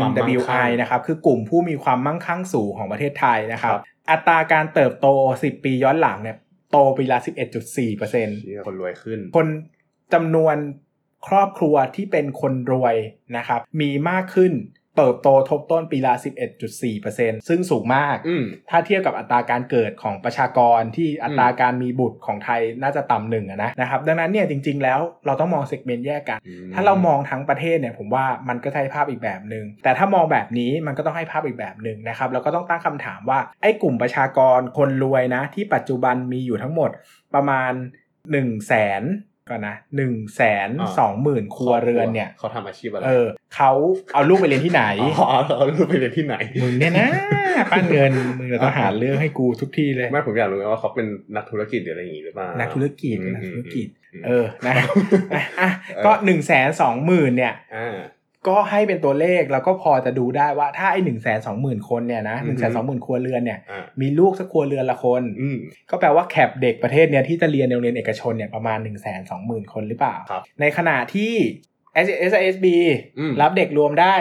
ความมั่งคั่ NWI งนะครับ คือกลุ่มผู้มีความมั่งคั่งสูงของประเทศไทยนะครับครับอัตราการเติบโต 10 ปีย้อนหลังเนี่ยโตปีละ11.4%ที่คนรวยขึ้น คนจำนวน ครอบครัวที่เป็นคนรวยนะครับมีมากขึ้นเติบโตทบต้นปีละ 11.4%ซึ่งสูงมากอืมถ้าเทียบกับอัตราการเกิดของประชากรที่อัตราการมีบุตรของไทยน่าจะต่ำหนึ่งอะนะนะครับ ดังนั้นเนี่ยจริง ๆ แล้วเราต้องมอง segment แยกกันอืมถ้าเรามองทั้งประเทศเนี่ยผมว่ามันก็จะให้ภาพอีกแบบหนึ่ง แต่ถ้ามองแบบนี้มันก็ต้องให้ภาพอีกแบบหนึ่งนะครับ แล้วก็ต้องตั้งคำถามว่าไอ้กลุ่มประชากรคนรวยนะที่ปัจจุบันมีอยู่ทั้งหมดประมาณหนึ่งแสน ก่อนนะหนึ่งแสนสองหมื่นครัวเรือนเนี่ยเขาทำอาชีพอะไรเออเขาเอาลูกไปเรียนที่ไหนอ๋อเรารู้ไปเรียนที่ไหนมึงเนี่ยนะปั้นเงินมึงจะต้องหาเรื่องให้กูทุกที่เลยไม่ผมอยากรู้ไงว่าเขาเป็นนักธุรกิจหรืออะไรอย่างงี้หรือเปล่านันักธุรกิจนักธุรกิจ เออนะอะอะเออก็หนึ่งแสนสองหมื่นเนี่ยอ่า ก็ให้เป็นตัวเลขแล้วก็พอจะดูได้ว่าถ้าไอ้หนึ่งแสนสองหมื่นคนเนี่ยนะอืหอนึ่งฮึแสนสองหมื่นครัวเรือนเนี่ยอ่ามีลูกสักครัวเรือนละคนอืมก็แปลว่าแคปเด็กประเทศเนี้ยที่จะเรียนในโรงเรียนเอกชนเนี่ยประมาณ1นึ่งแสนสองหมื่นคนหรือเปล่าครับในขณะที่ S S B อืมรับเด็กรวมได้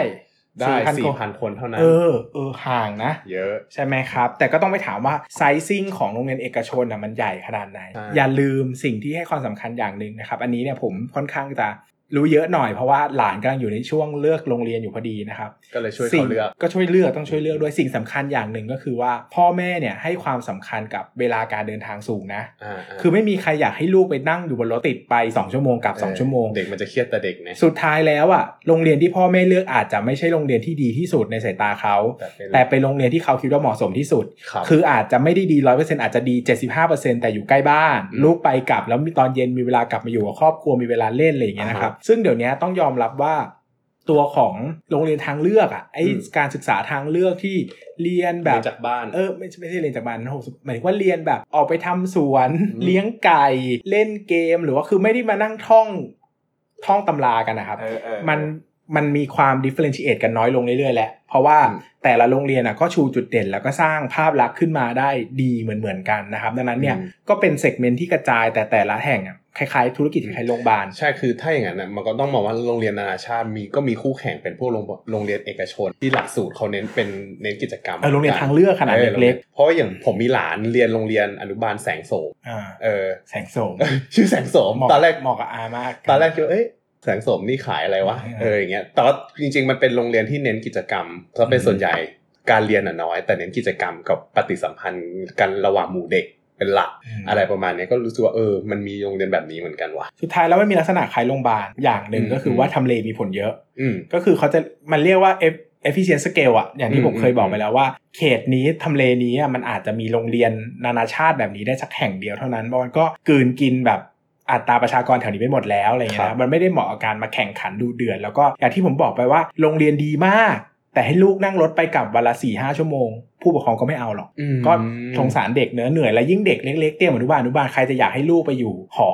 ได้4,000สี่คนพันคนเท่านั้น เออ เออ ห่างนะ เยอะ ใช่ไหมครับ แต่ก็ต้องไปถามว่าไซซิ่งของโรงเรียนเอกชนอะมันใหญ่ขนาดไหนใช่อย่าลืมสิ่งที่ให้ความสำคัญอย่างหนึ่งนะครับ อันนี้เนี่ยผมค่อนข้างจะ รู้เยอะหน่อยเพราะว่าหลานกำลังอยู่ในช่วงเลือกโรงเรียนอยู่พอดีนะครับ ก็เลยช่วยสิ่เขางเลือกก็ช่วยเลือกต้องช่วยเลือกด้วยสิ่งสำคัญอย่างหนึ่งก็คือว่า พ่อแม่เนี่ยให้ความสำคัญกับเวลาการเดินทางสูงนะอ่าๆคือไม่มีใครอยากให้ลูกไปนั่งอยู่บนรถติดไป 2 ชั่วโมงกับเออ2ชั่วโมง เด็กมันจะเครียดแต่เด็กนะสุดท้ายแล้วอะโรงเรียนที่พ่อแม่เลือกอาจจะไม่ใช่โรงเรียนที่ดีที่สุดในสายตาเขาแต่เป็นแต่เป็นโรงเรียนที่เขาคิดว่าเหมาะสมที่สุดครับคืออาจจะไม่ได้ดีร้อยเปอร์เซ็นอาจจะดีเจ็ดสิบห้าเปอร์เซ็นแต่อยู่ใกล้บ้านอืมลูกไปกลับแล้วมีตอนเย็นมีเวลากลับมาอยู่กับครอบครัวมีเวลาเล่นอะไรอย่างเงี้ยนะครับซึ่งเดี๋ยวนี้ต้องยอมรับว่าตัวของโรงเรียนทางเลือกอะไออืมการศึกษาทางเลือกที่เรียนแบเรียบนจากบ้านเออไม่ใช่ไม่ใช่เรียนจากบ้านนะผมหมายถึงว่าเรียนแบบออกไปทำสวนอืมเลี้ยงไก่เล่นเกมหรือว่าคือไม่ได้มานั่งท่องท่องตำรากันนะครับเออเออมันมันมีความ differentiate กันน้อยลงเรื่อยๆแหละ เพราะว่าอืมแต่ละโรงเรียนอะก็ชูจุดเด่น แล้วก็สร้างภาพลักษณ์ขึ้นมาได้ดีเหมือนๆกันนะครับ ดังนั้นเนี่ยอืมก็เป็น segment ที่กระจายแต่แต่ละแห่งอะ คล้ายๆธุรกิจคล้ายๆโรงพยาบาล ใช่คือถ้าอย่างนั้นน่ะมันก็ต้องมองว่าโรงเรียนนานาชาติมีก็มีคู่แข่งเป็นพวกโรงโรงเรียนเอกชน ที่หลักสูตรเขาเน้นเป็นเน้นกิจกรรมเออโรงเรียนทางเลือกขนาดออเล็กเพราะว่าอย่างผมมีหลานเรียนโรงเรียนอนุบาลแสงโสมๆอ่าเออแสงโสมชื่อแสงโสมเหมาะตอนแรกเหมาะกับอามากตอนแรกคิดว่าเอ๊ะแสงโสมนี่ขายอะไรวะเออเอออย่างเงี้ยแต่ว่าจริง ๆ มันเป็นโรงเรียนที่เน้นกิจกรรมเพราะเป็นอืมส่วนใหญ่การเรียนอะน้อย แต่เน้นกิจกรรมกับปฏิสัมพันธ์กันระหว่างหมู่เด็ก เป็นหลักมอะไรประมาณเนี้ยก็รู้สึกว่าเออมันมีโรงเรียนแบบนี้เหมือนกันว่ะสุดท้ายแล้วมันมีลักษณะคล้ายโรงพยาบาลอย่างหนึ่งอืมก็คือว่าทำเลมีผลเยอะอืมก็คือเขาจะมันเรียกว่า F- efficient scale อะอย่างที่ผมอืมเคยบอกไปแล้วว่า เขตนี้ทำเลนี้อะมันอาจจะมีโรงเรียนนานาชาติแบบนี้ได้สักแห่งเดียวเท่านั้นเพราะมันก็กลืนกินแบบอัตราประชากรแถวนี้ไปหมดแล้วอะไรเงี้ยครันะบมันไม่ได้เหมาะกับการมาแข่งขันดูเดือดแล้วก็อย่างที่ผมบอกไปว่าโรงเรียนดีมาก แต่ให้ลูกนั่งรถไปกลับวันละสี่ห้าชั่วโมง ผู้ปกครองก็ไม่เอาหรอกอืมก็สงสารเด็กเนื้อะเหนื่อยแล้วยิ่งเด็กเล็กๆเตี้ยมอนุบาลอนุบาลใครจะอยากให้ลูกไปอยู่หอ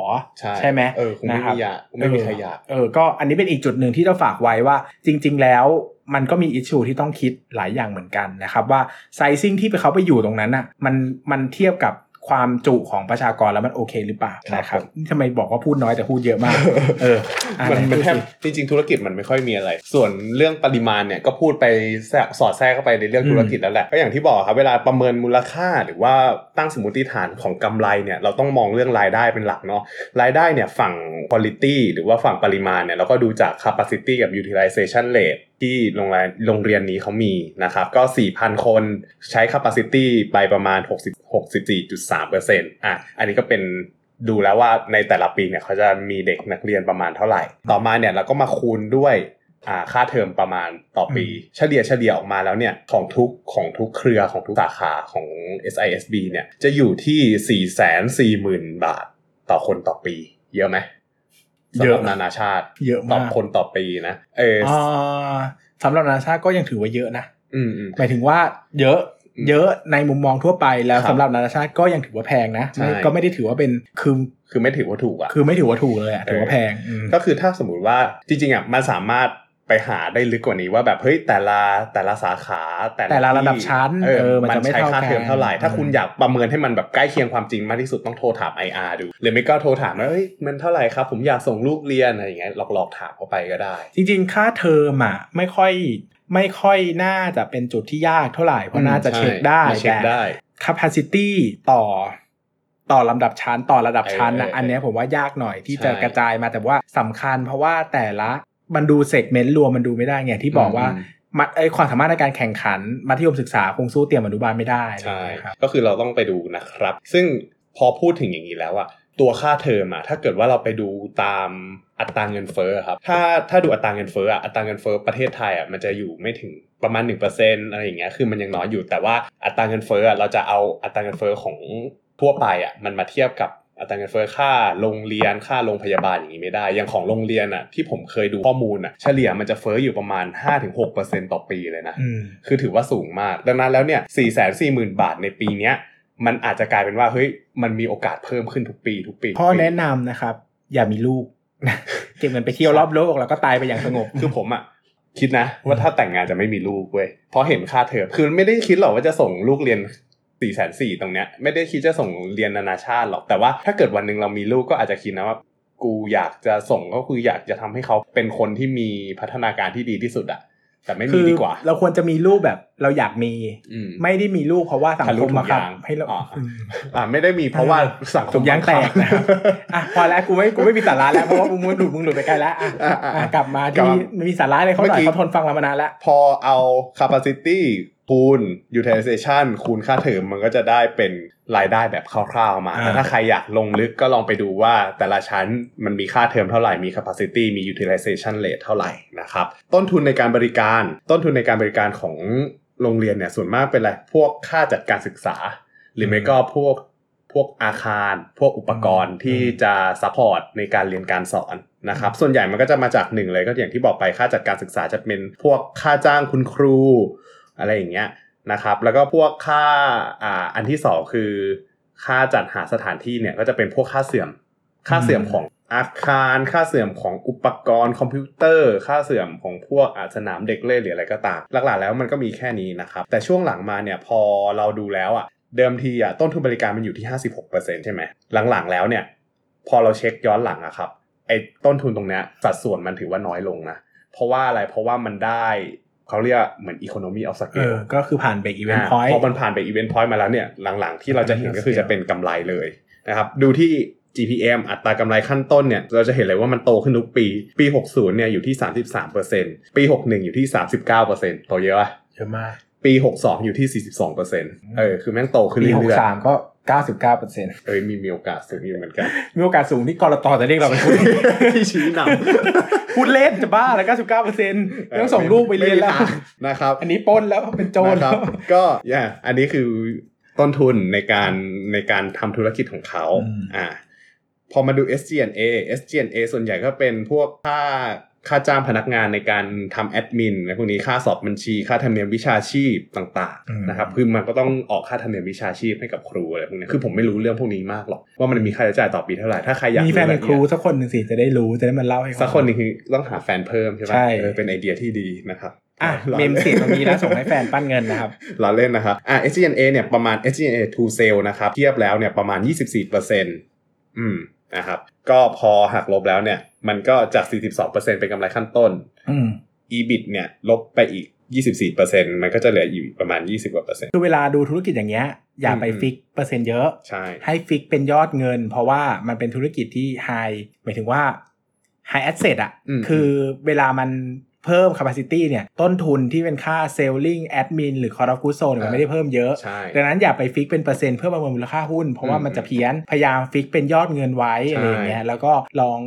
ใช่ไหมเออคงไม่นะครับมีอยากไม่มีใครอยากเออก็อันนี้เป็นอีกจุดหนึ่งที่เราฝากไว้ว่า จริง ๆ แล้วมันก็มีอิชชูที่ต้องคิดหลายอย่างเหมือนกันนะครับว่าไซซิ่งที่ไปเขาไปอยู่ตรงนั้นอะมันมันเทียบกับ ความจุของประชากรแล้วมันโอเคหรือเปล่าครับนะครับนี่ทำไมบอกว่าพูดน้อยแต่พูดเยอะมาก เอออะมันไหมันพูดแทบสิจริง ๆ ธุรกิจมันไม่ค่อยมีอะไร ส่วนเรื่องปริมาณเนี่ยก็พูดไปแทรกสอดแทรกเข้าไปในเรื่องอืมธุรกิจแล้วแหละก็อย่างที่บอกครับเวลาประเมินมูลค่าหรือว่าตั้งสมมติฐานของกำไรเนี่ยเราต้องมองเรื่องรายได้เป็นหลักเนาะรายได้เนี่ยฝั่ง quality หรือว่าฝั่งปริมาณเนี่ยเราก็ดูจาก capacity กับ utilization rate ที่โรงเรียนโรงเรียนนี้เขามีนะครับ ก็ 4,000 คนใช้ capacity ไปประมาณ60 64.3%อะอันนี้ก็เป็นดูแล้วว่าในแต่ละปีเนี่ยเขาจะมีเด็กนักเรียนประมาณเท่าไหร่ ต่อมาเนี่ยเราก็มาคูณด้วยอ่าค่าเทอมประมาณต่อปี เฉลี่ยเฉลี่ยออกมาแล้วเนี่ยของทุกของทุกเครือของทุกสาขาของ SISB เนี่ยจะอยู่ที่ 4 4 0 0 0 0 บาทต่อคนต่อปี เยอะไหม สำเยหอะรับนานาชาติเยอะต่อมากคนต่อปีนะเออออ่าสำหรับนานาชาติก็ยังถือว่าเยอะนะอืมอืมหมายถึงว่าเยอะอืมเยอะในมุมมองทั่วไปแล้วครับสำหรับนานาชาติก็ยังถือว่าแพงนะใช่ไม่ก็ไม่ได้ถือว่าเป็นคือคือไม่ถือว่าถูกอะคือไม่ถือว่าถูกเลยอะถือว่าแพงอืมก็คือถ้าสมมติว่าจริงๆอะมันสามารถ ไปหาได้ลึกกว่านี้ว่าแบบเฮ้ยแต่ละแต่ละสาขาแต่ละระดับชั้นเออเออมันมันจะไม่ใช้เท่าค่าเทอมกันเท่าไหร่ ถ้าอืมคุณอยากประเมินให้มันแบบใกล้เคียงความจริงมากที่สุดต้องโทรถาม IR ดูหรือไม่ก็โทรถามว่าเฮ้ยมันเท่าไหร่ครับ ผมอยากส่งลูกเรียนอะไรอย่างเงี้ยหลอกๆถามเข้าไปก็ได้ จริง ๆ ค่าเทอมอะไม่ค่อยไม่ค่อยน่าจะเป็นจุดที่ยากเท่าไหร่เพราะน่าจะใช่เช็คได้มาเช็คแต่ได้ capacity ต่อต่อลำดับชั้นต่อระดับชั้นนะเออเอออันเนี้ยผมว่ายากหน่อยที่ใช่จะกระจายมาแต่ว่าสำคัญเพราะว่าแต่ละ มันดูเซกเมนต์รวมมันดูไม่ได้ไงที่บอกว่าอืมมัดไอความสามารถในการแข่งขัน มัธยมศึกษาคงสู้เตรียมอนุบาลไม่ได้ใช่นะครับก็คือเราต้องไปดูนะครับ ซึ่งพอพูดถึงอย่างนี้แล้วอะตัวค่าเทอมอะถ้าเกิดว่าเราไปดูตามอัตราเงินเฟ้อครับถ้าถ้าดูอัตราเงินเฟ้ออะอัตราเงินเฟ้อประเทศไทยอะมันจะอยู่ไม่ถึงประมาณ 1%อะไรอย่างเงี้ยคือมันยังน้อยอยู่แต่ว่าอัตราเงินเฟ้ออะเราจะเอาอัตราเงินเฟ้อของทั่วไปอะมันมาเทียบกับ อัตราเงินเฟ้อค่าโรงเรียนค่าโรงพยาบาลอย่างนี้ไม่ได้ อย่างของโรงเรียนอะที่ผมเคยดูข้อมูลอะเฉลี่ยมันจะเฟ้ออยู่ประมาณ 5-6%ต่อปีเลยนะอืมคือถือว่าสูงมาก ดังนั้นแล้วเนี่ยสี่แสนสี่หมื่นบาทในปีเนี้ยมันอาจจะกลายเป็นว่าเฮ้ยมันมีโอกาสเพิ่มขึ้นทุกปีทุกปีพ่อทุกปีแนะนำนะครับ อย่ามีลูกเก็บเงินไปเที่ยวรอบโลกแล้วก็ตายไปอย่างสงบคือผมอะคิดนะว่าถ้าแต่งงานจะไม่มีลูกเว้ยเพราะเห็นค่าเทอมคือไม่ได้คิดหรอกว่าจะส่งลูกเรียน สี่แสนสี่ตรงเนี้ยไม่ได้คิดจะส่งเรียนนานาชาติหรอกแต่ว่าถ้าเกิดวันหนึ่งเรามีลูกก็อาจจะคิดนะว่ากูอยากจะส่งก็คืออยากจะทำให้เขาเป็นคนที่มีพัฒนาการที่ดีที่สุดอะ แต่ไม่คืมีอดีกว่า เราควรจะมีลูกแบบเราอยากมีอืมไม่ได้มีลูกเพราะว่าสังทะลุคมมาครับถุงยางให้เราอ๋ออืมอ่าไม่ได้มีเพราะว่าสังคถุมงยางแตกนะครับอะพอแล้วกูไม่กูไม่มีสาระแล้วเพราะว่ามึงมึงหลุดมึงหลุดไปไกลแล้วอะอะอะอะอะกลับมากลับที่มามีสาระเลยเขาหน่อยเมื่อกี้เขาทนฟังเรามานานแล้ว พอเอา capacity คูณ utilization คูณค่าเทอมมันก็จะได้เป็น รายได้แบบคร่าวๆมาอ่าแต่ถ้าใครอยากลงลึกก็ลองไปดูว่าแต่ละชั้นมันมีค่าเทอมเท่าไหร่ มี capacity มี utilization rate เท่าไหร่นะครับ ต้นทุนในการบริการ ต้นทุนในการบริการของโรงเรียนเนี่ยส่วนมากเป็นอะไร พวกค่าจัดการศึกษา หรือไม่ก็พวกพวกอาคาร พวกอุปกรณ์ที่จะ support ในการเรียนการสอนนะครับ ส่วนใหญ่มันก็จะมาจากหนึ่งเลยก็อย่างที่บอกไปค่าจัดการศึกษาจะเป็นพวกค่าจ้างคุณครู อะไรอย่างเงี้ย นะครับ แล้วก็พวกค่าอ่าอันที่สองคือค่าจัดหาสถานที่เนี่ยก็จะเป็นพวกค่าเสื่อม ค่าเสื่อมของอาคาร ค่าเสื่อมของอุปกรณ์คอมพิวเตอร์ ค่าเสื่อมของพวกอาสนามเด็กเล่นหรืออะไรก็ตาม หลักๆแล้วมันก็มีแค่นี้นะครับ แต่ช่วงหลังมาเนี่ยพอเราดูแล้วอะเดิมทีอะต้นทุนบริการมันอยู่ที่ 56%ใช่ไหมหลังๆแล้วเนี่ยพอเราเช็คย้อนหลังอะครับไอ้ต้นทุนตรงเนี้ยสัดส่วนมันถือว่าน้อยลงนะเพราะว่าอะไรเพราะว่ามันได้ เขาเรียกเหมือน economy of เอ scale อก็คือผ่าน break even อ่า point พอมันผ่านไป even point มาแล้วเนี่ยหลังๆ ที่เราจะเห็นก็คือจะเป็นกำไรเลยนะครับดูที่ GPM อัตรากำไรขั้นต้นเนี่ยเราจะเห็นเลยว่ามันโตขึ้นทุกปี ปี 60เนี่ยอยู่ที่ 33%ปี 61 อยู่ที่ 39%โตเยอะอะเยอะมากปี 62 อยู่ที่ 42%เออคือแม่งโตขึ้นปีหกเรื่อยสามก็ เก้าสิบเก้าเปอร์เซ็นต์ๆเอ้ยมีมีโอกาสสูงอยู่เหมือนกัน มีโอกาสสูงที่กรตจะเรียกเราไปพูดที่ชี้นำพูดเล่นจะบ้าแล้วเก้าสิบเก้าเปอร์เซ็นต์ต้องส่งลูกไปเรียนแล้วม่มีทางนะครับ อันนี้ปล้นแล้วเป็นโจรนะคแล้รับวก็อย่าอันนี้คือต้นทุนในการในการทำธุรกิจของเขาอืมอ่าพอมาดู SG&A SG&A ส่วนใหญ่ก็เป็นพวกค่า ค่าจ้างพนักงานในการทำแอดมินและพวกนี้ค่าสอบบัญชี ค่าธรรมเนียมวิชาชีพต่างอืมๆนะครับคือมันก็ต้องออกค่าธรรมเนียมวิชาชีพให้กับครูอะไรพวกนี้คือผมไม่รู้เรื่องพวกนี้มากหรอกว่ามันมีค่าใช้จ่ายต่อปีเท่าไหร่ถ้าใครอยากมีแฟนเป็นละครูอียดสักคนหนึ่งสิจะได้รู้จะได้มาเล่าให้ฟังสักคนหนึงคือต้องหาแฟนเพิ่มใช่ไหมใช่เออเป็นไอเดียที่ดีนะครับอะล้อเมล่นมเสียงตรงนี้แล้วส่งให้แฟนปั้นเงินนะครับล้อเล่นนะครับอ่า SG&A เนี่ยประมาณ SG&A to sale นะครับเทียบแล้วเนี่ยประมาณ 24%อืมนะครับก็พอหักลบแล้วเนี่ย มันก็จาก 42%เป็นกำไรขั้นต้นอืม EBIT เนี่ยลบไปอีก 24%มันก็จะเหลืออยู่ประมาณ 20กว่าเปอร์เซ็นต์คือเวลาดูธุรกิจอย่างเงี้ยอย่าไปอืม fix เปอร์เซ็นต์เยอะ ใช่ ให้ fix เป็นยอดเงิน เพราะว่ามันเป็นธุรกิจที่ high หมายถึงว่าhigh asset อะอืมคือเวลามันเพิ่ม capacity เนี่ยต้นทุนที่เป็นค่า selling admin หรือ cost of goods sold เนี่ยมันไม่ได้เพิ่มเยอะใช่ดังนั้นอย่าไป fix เป็นเปอร์เซ็นต์เพื่อประเมินมูลค่าหุ้น เพราะว่าอืมมันจะเพี้ยน พยายาม fix เป็นยอดเงินไว้ใช่อะไรอย่างเงี้ยแล้วก็ลอง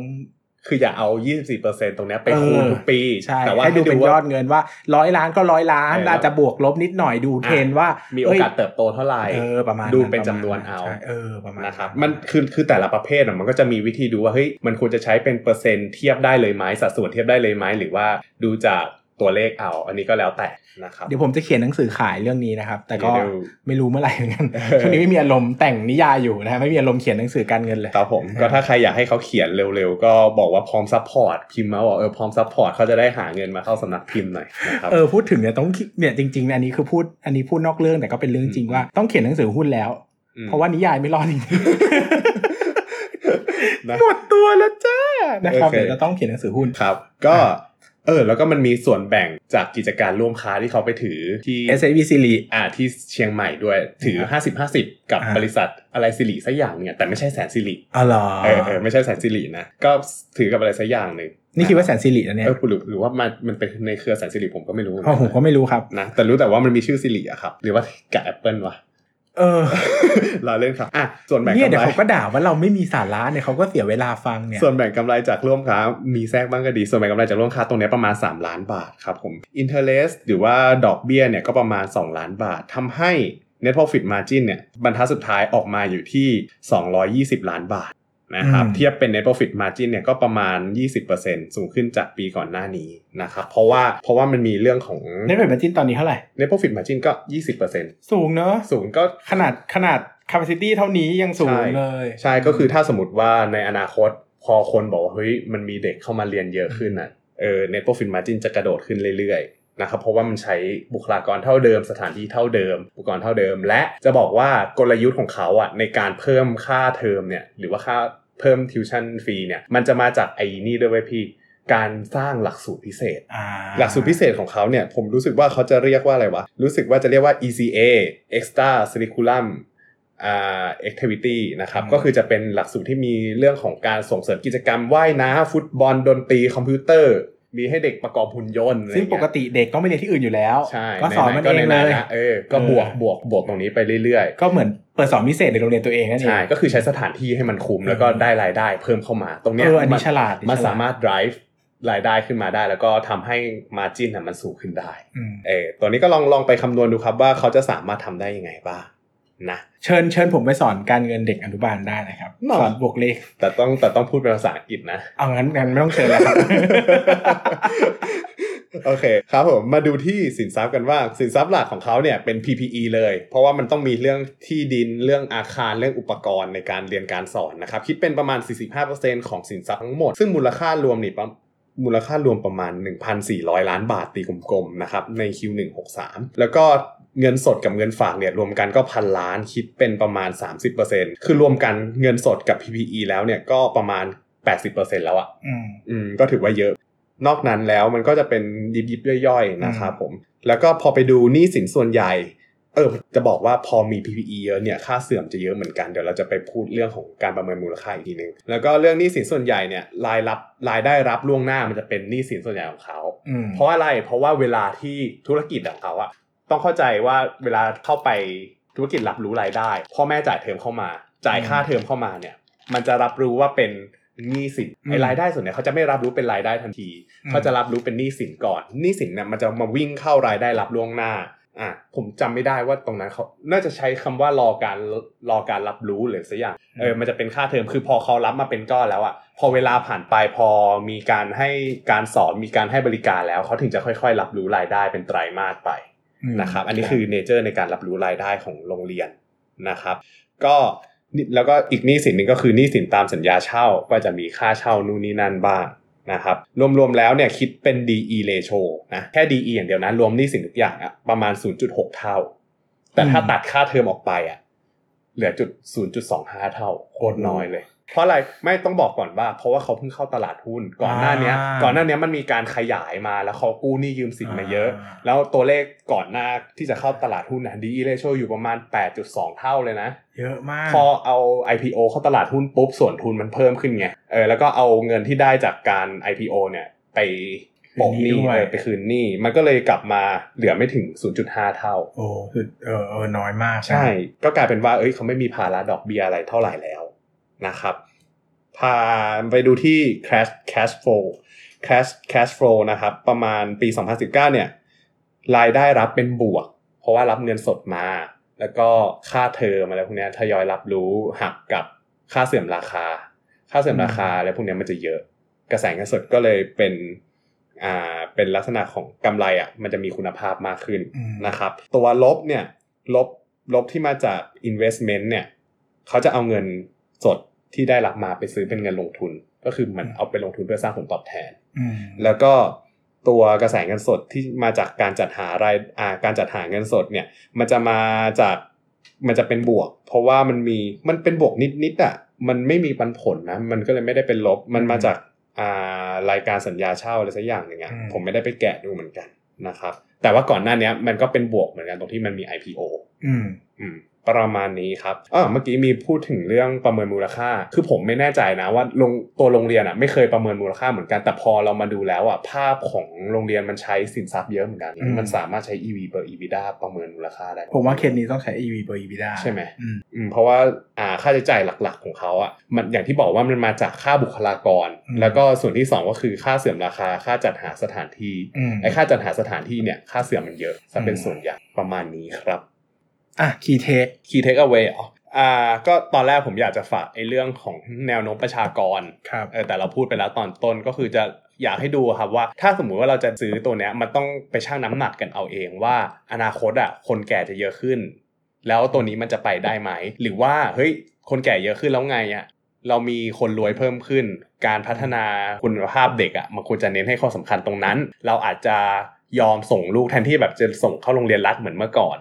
คืออย่าเอา 24%ตรงเนี้ยไปคูณเออทุกปีใช่แต่ว่าให้ดูเป็นยอดว่าเงินว่าร้อยล้านก็ร้อยล้านเอออาจจะบวกลบนิดหน่อยดูเทรนด์ว่ามีมีโอกาสเติบโตเท่าไหร่เออประมาณดูนั้นเป็นระจำมาณนวนเอาใช่เออประมาณนะครับมันคือคือแต่ละประเภทอะมันก็จะมีวิธีดูว่าเฮ้ยมันควรจะใช้เป็นเปอร์เซ็นต์เทียบได้เลยไหมสัดส่วนเทียบได้เลยไหมหรือว่าดูจาก ตัวเลขเอา อันนี้ก็แล้วแต่นะครับเดี๋ยวผมจะเขียนหนังสือขายเรื่องนี้นะครับ แต่ก็เดี๋ยวไม่รู้เมื่อไหร่เหมือนกันเออช่วงนี้ไม่มีอารมณ์แต่งนิยายอยู่นะฮะไม่มีอารมณ์เขียนหนังสือการเงินเลยครับผมก็ถ้าใครอยากให้เขาเขียนเร็วๆ ก็บอกว่าพร้อม support พิมพ์มาบอกเออพร้อม support เขาจะได้หาเงินมาเข้าสำนักพิมพ์หน่อยนะครับเออพูดถึงเนี่ยต้องเนี่ยจริงๆอันนี้คือพูดอันนี้พูดนอกเรื่องแต่ก็เป็นเรื่องจริงว่าต้องเขียนหนังสือหุ้นแล้วมเพราะว่านิยายไม่รอดจริงนะๆหมดตัวแล้วจ้านะครับโอเคเดี๋ยวจะต้องเขียนหนังสือหุ้นครับ ก็ เออแล้วก็มันมีส่วนแบ่งจากกิจการร่วมค้าที่เขาไปถือที่ S A B ซิริอ่าที่เชียงใหม่ด้วยถือครับ50 50 กับอ่าบริษัทอะไรสิริสักอย่างเนี่ยแต่ไม่ใช่แสนสิริอ๋อเหรอเออเออไม่ใช่แสนสิรินะก็ถือกับอะไรสักอย่างหนึ่งนี่คิดว่าแสนซิรินะเนี่ยเออหรือหรือว่ามันมันเป็นในเครือแสนสิริผมก็ไม่รู้อ๋อผมก็ไม่รู้ครับนะแต่รู้แต่ว่ามันมีชื่อสิริอะครับ หรือว่ากับแอปเปิลวะ เออเราเล่นครับอะส่วนแบ่งเนี่ยกำเดี๋ยวไรเขาก็ด่าว่าเราไม่มีสาระเนี่ยเขาก็เสียเวลาฟังเนี่ยส่วนแบ่งกำไรจากร่วมค้ามีแทรกบ้างก็ดี ส่วนแบ่งกำไรจากร่วมค้าตรงเนี้ยประมาณ 3 ล้านบาทครับผม interest หรือว่าดอกเบี้ยเนี่ยก็ประมาณ 2 ล้านบาททำให้ net profit margin เนี่ยบรรทัดสุดท้ายออกมาอยู่ที่ 220 ล้านบาท นะครับอืมเทียบเป็น net profit margin เนี่ยก็ประมาณ 20%สูงขึ้นจากปีก่อนหน้านี้นะครับเพราะว่าเพราะว่ามันมีเรื่องของnet profit margin ตอนนี้เท่าไหร่ net profit margin ก็ 20%สูงเนอะสูงก็ขนาดขนาด capacity เท่านี้ยังสูงเลย ใช่ก็คือถ้าสมมติว่าในอนาคตพอคนบอกว่าเฮ้ยมันมีเด็กเข้ามาเรียนเยอะขึ้นน่ะเออ net profit margin จะกระโดดขึ้นเรื่อยๆ นะครับเพราะว่ามันใช้บุคลากรเท่าเดิม สถานที่เท่าเดิม อุปกรณ์เท่าเดิม และจะบอกว่ากลยุทธ์ของเขาอะในการเพิ่มค่าเทอมเนี่ยหรือว่าค่าเพิ่ม tuition fee เนี่ยมันจะมาจากไอ้นี่ด้วยเว้ยพี่การสร้างหลักสูตรพิเศษอ่าหลักสูตรพิเศษของเขาเนี่ยผมรู้สึกว่าเขาจะเรียกว่าอะไรวะ รู้สึกว่าจะเรียกว่า ECA Extra Curriculum อ่า Activity นะครับ ก็คือจะเป็นหลักสูตรที่มีเรื่องของการส่งเสริมกิจกรรมว่ายน้ำฟุตบอลดนตรีคอมพิวเตอร์ มีให้เด็กประกอบหุ่นยนต์อะไรซึ่งเงี้ยปกติเด็กก็ไม่เรียนที่อื่นอยู่แล้วใช่ก็สอนมันเองไหๆเลยก็ไหๆะเออก็บวกเออบวกบวกบวกตรงนี้ไปเรื่อยก็เหมือนเปิดสอนพิเศษในโรงเรียนตัวเองนั่นๆเองใช่ก็คือใช้สถานที่ให้มันคุ้มแล้วก็ได้รายได้เพิ่มเข้ามา ตรงเนี้ยเอออันนี้มัฉลาดมันฉลาดสามารถ drive รายได้ขึ้นมาได้ แล้วก็ทำให้มาจิ้นมันสูงขึ้นได้อืมเออตัวนี้ก็ลองลองไปคำนวณดูครับว่าเขาจะสามารถทำได้ยังไงบ้าง นะเชิญเชิญผมไปสอนการเงินเด็กอนุบาลได้นะครับหรอสอนบวกเลข แต่ต้องแต่ต้องพูดเป็นภาษาอังกฤษนะเอางั้นงั้นไม่ต้องเชิญแล้วครับโอเคครับผมมาดูที่สินทรัพย์กันว่าสินทรัพย์หลักของเขาเนี่ยเป็น PPE เลย เพราะว่ามันต้องมีเรื่องที่ดินเรื่องอาคารเรื่องอุปกรณ์ในการเรียนการสอนนะครับ คิดเป็นประมาณ 45%ของสินทรัพย์ทั้งหมด ซึ่งมูลค่ารวมนี่ประมูลค่ารวมประมาณ 1,400 ล้านบาทตีกลมๆนะครับใน Q163 แล้วก็ เงินสดกับเงินฝากเนี่ยรวมกันก็พันล้านคิดเป็นประมาณ 30%คือรวมกันเงินสดกับ PPE แล้วเนี่ยก็ประมาณ 80%แล้วอะอืมอืมก็ถือว่าเยอะ นอกนั้นแล้วมันก็จะเป็นยิบยิบๆย่อยๆนะครับผม แล้วก็พอไปดูหนี้สินส่วนใหญ่เออจะบอกว่าพอมี PPE เยอะเนี่ยค่าเสื่อมจะเยอะเหมือนกันเดี๋ยวเราจะไปพูดเรื่องของการประเมินมูลค่าอีกทีนึงแล้วก็เรื่องหนี้สินส่วนใหญ่เนี่ยรายรับรายได้รับล่วงหน้ามันจะเป็นหนี้สินส่วนใหญ่ของเขาอืมเพราะอะไรเพราะว่าเวลาที่ธุรกิจของเขาอะ ต้องเข้าใจว่าเวลาเข้าไปธุรกิจรับรู้รายได้ พ่อแม่จ่ายเทอมเข้ามา จ่ายค่าเทอมเข้ามาเนี่ย มันจะรับรู้ว่าเป็นหนี้สินไอ้รายได้ส่วนเนี้ยเขาจะไม่รับรู้เป็นรายได้ทันทีเขาจะรับรู้เป็นหนี้สินก่อนหนี้สินเนี่ยมันจะมาวิ่งเข้ารายได้รับล่วงหน้าอะผมจำไม่ได้ว่าตรงนั้นเขาน่าจะใช้คำว่ารอการรอการรับรู้หรือสักอย่างเออมันจะเป็นค่าเทอมคือพอเขารับมาเป็นก้อนแล้วอะพอเวลาผ่านไปพอมีการให้การสอนมีการให้บริการแล้วเขาถึงจะค่อย ๆ รับรู้รายได้เป็นไตรมาสไปม นะครับ อันนี้คือเนเจอร์ในการรับรู้รายได้ของโรงเรียนนะครับ ก็นี่แล้วก็อีกหนี้สินหนึ่งก็คือหนี้สินตามสัญญาเช่าก็จะมีค่าเช่านู่นนี่นั่นบ้างนะครับรวมๆแล้วเนี่ยคิดเป็น DE ratio นะแค่ DE อย่างเดียวนะรวมหนี้สินทุกอย่างอะประมาณ 0.6 เท่า แต่ถ้าตัดค่าเทอมออกไปอะเหลือจุด0.25 เท่าโคตรน้อยเลย เพราะอะไรไม่ต้องบอกก่อนว่า เพราะว่าเขาเพิ่งเข้าตลาดหุ้นก่อนหน้าเนี้ยก่อนหน้าเนี้ยมันมีการขยายมาแล้วเขากู้หนี้ยืมสินมาเยอะ แล้วตัวเลขก่อนหน้าที่จะเข้าตลาดหุ้นนะ DE ratio อยู่ประมาณ 8.2 เท่าเลยนะ เยอะมาก พอเอา IPO เข้าตลาดหุ้นปุ๊บส่วนทุนมันเพิ่มขึ้นไงเออแล้วก็เอาเงินที่ได้จากการ IPO เนี่ยไปโปะหนี้คืนหนี้ด้วยเออไปคืนหนี้มันก็เลยกลับมาเหลือไม่ถึง 0.5 เท่า โอ้คือเออเออน้อยมากใช่ ก็กลายเป็นว่าเอ้ยเขาไม่มีภาระดอกเบี้ยอะไรเท่าไหร่แล้ว นะครับพาไปดูที่ cash cash flow cash cash flow นะครับ ประมาณปี 2019 เนี่ยรายได้รับเป็นบวก เพราะว่ารับเงินสดมา แล้วก็ค่าเทอมอะไรพวกเนี้ยทยอยรับรู้หักกับค่าเสื่อมราคา ค่าเสื่อมราคาอะไรพวกเนี้ยมันจะเยอะ กระแสเงินสดก็เลยเป็นอ่าเป็นลักษณะของกำไรอะมันจะมีคุณภาพมากขึ้นอืมนะครับ ตัวลบเนี่ยลบลบที่มาจาก investment เนี่ยเขาจะเอาเงิน สดที่ได้รับมาไปซื้อเป็นเงินลงทุน ก็คือเหมันเอาไปลงทุนเพื่อสร้างผลตอบแทนอืมแล้วก็ตัวกระแสเงินสดที่มาจากการจัดหารายอ่าการจัดหาเงินสดเนี่ย มันจะมาจากมันจะเป็นบวก เพราะว่ามันมีมันเป็นบวกนิดนิดๆอะมันไม่มีปันผลนะ มันก็เลยไม่ได้เป็นลบมันมาจากอ่ารายการสัญญาเช่าอะไรสักอย่างหนึ่งอะผมไม่ได้ไปแกะดูเหมือนกันนะครับ แต่ว่าก่อนหน้านี้มันก็เป็นบวกเหมือนกันตรงที่มันมี IPO อืมอืม ประมาณนี้ครับอ่าเมื่อกี้มีพูดถึงเรื่องประเมินมูลค่า คือผมไม่แน่ใจนะว่าโรงตัวโรงเรียนอะไม่เคยประเมินมูลค่าเหมือนกันแต่พอเรามาดูแล้วอะภาพของโรงเรียนมันใช้สินทรัพย์เยอะเหมือนกันอืมมันสามารถใช้ EV per EBITDA ประเมินมูลค่าได้ ผมว่าเคสนี้ต้องใช้ EV เบอร์ EBITDA ใช่ไหมอืมอืมเพราะว่าอ่าค่าใช้จ่ายหลักๆของเขาอะมันอย่างที่บอกว่ามันมาจากค่าบุคลากรอืมแล้วก็ส่วนที่สองก็คือค่าเสื่อมราคาค่าจัดหาสถานที่อืมไอ้ค่าจัดหาสถานที่เนี่ยค่าเสื่อมมันเยอะซะเป็นอืมส่วนใหญ่ประมาณนี้ครับ อะ key take key take away อ๋ออ่าก็ตอนแรกผมอยากจะฝากไอ้เรื่องของแนวโน้มประชากรครับเออแต่เราพูดไปแล้วตอนต้นก็คือจะอยากให้ดูครับว่า ถ้าสมมุติว่าเราจะซื้อตัวเนี้ยมันต้องไปชั่งน้ำหนักกันเอาเองว่า อนาคตอะคนแก่จะเยอะขึ้น แล้วตัวนี้มันจะไปได้ไหม หรือว่าเฮ้ยคนแก่เยอะขึ้นแล้วไงอะเรามีคนรวยเพิ่มขึ้น การพัฒนาคุณภาพเด็กอะมันควรจะเน้นให้ข้อสำคัญตรงนั้น เราอาจจะยอมส่งลูกแทนที่แบบจะส่งเข้าโรงเรียนรัฐเหมือนเมื่อก่อน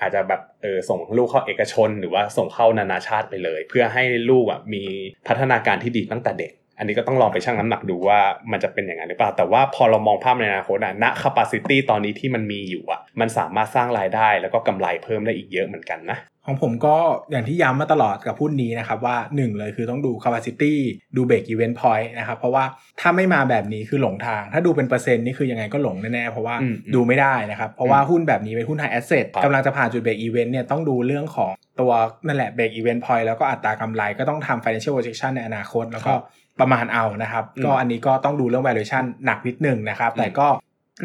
อาจจะแบบเออส่งลูกเข้าเอกชน หรือว่าส่งเข้านานาชาติไปเลย เพื่อให้ลูกอะมีพัฒนาการที่ดีตั้งแต่เด็ก อันนี้ก็ต้องลองไปชั่งน้ำหนักดูว่ามันจะเป็นอย่างนั้นหรือเปล่า แต่ว่าพอเรามองภาพในอนาคตอะณ capacity ตอนนี้ที่มันมีอยู่อะมันสามารถสร้างรายได้แล้วก็กำไรเพิ่มได้อีกเยอะเหมือนกันนะของผมก็อย่างที่ย้ำมาตลอดกับหุ้นนี้นะครับว่า 1 เลยคือต้องดู capacity ดู break even point นะครับ เพราะว่าถ้าไม่มาแบบนี้คือหลงทาง ถ้าดูเป็นเปอร์เซ็นต์นี่คือยังไงก็หลงแน่ๆ เพราะว่าอืมดูไม่ได้นะครับ เพราะว่าหุ้นแบบนี้เป็นหุ้น high asset ครับกำลังจะผ่านจุด break even เนี่ยต้องดูเรื่องของตัวนั่นแหละ break even point แล้วก็อัตรากำไรก็ต้องทำ financial projection ในอนาคต แล้วก็ประมาณเอานะครับอืมก็อันนี้ก็ต้องดูเรื่อง valuation หนักนิดหนึ่งนะครับอืมแต่ก็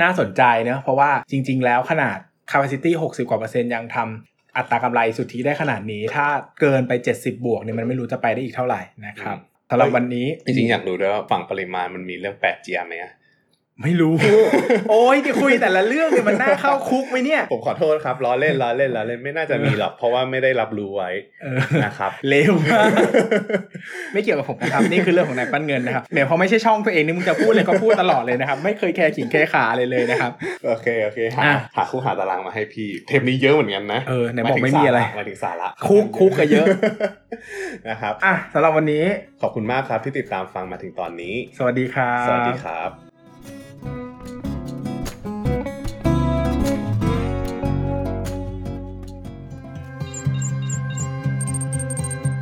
น่าสนใจเนะเพราะว่าจริง ๆ แล้วขนาด capacity 60กว่าเปอร์เซ็นต์ยังทำ อัตรากำไรสุทธิได้ขนาดนี้ ถ้าเกินไป 70 บวกเนี่ยมันไม่รู้จะไปได้อีกเท่าไหร่นะครับสำหรับวันนี้จริงๆอยากรู้ด้วยว่าฝั่งปริมาณมันมีเรื่องแป๊ะเจี๊ยะไหมอะ ไม่รู้ โอ้ยที่คุยแต่ละเรื่องเนี่ยมันน่าเข้าคุกไหมเนี่ย ผมขอโทษครับล้อเล่นล้อเล่นล้อเล่นไม่น่าจะมีหรอกเพราะว่าไม่ได้รับรู้ไว้เออนะครับเลวมากไม่เกี่ยวกับผมนะครับนี่คือเรื่องของนายปั้นเงินนะครับแหมพอไม่ใช่ช่องตัวเองนี่มึงจะพูดเลยก็พูดตลอดเลยนะครับ ไม่เคยแคร์ขิงแคร์ขาเลยเลยนะครับ โอเคโอเคหาอะหาคู่หาตารางมาให้พี่ เทปนี้เยอะเหมือนกันนะเออไหนบอกไม่มีอะไรหมายถึงสาระคุกคุกก็เยอะนะครับอะสำหรับวันนี้ขอบคุณมากครับที่ติดตามฟังมาถึงตอนนี้ สวัสดีครับสวัสดีครับ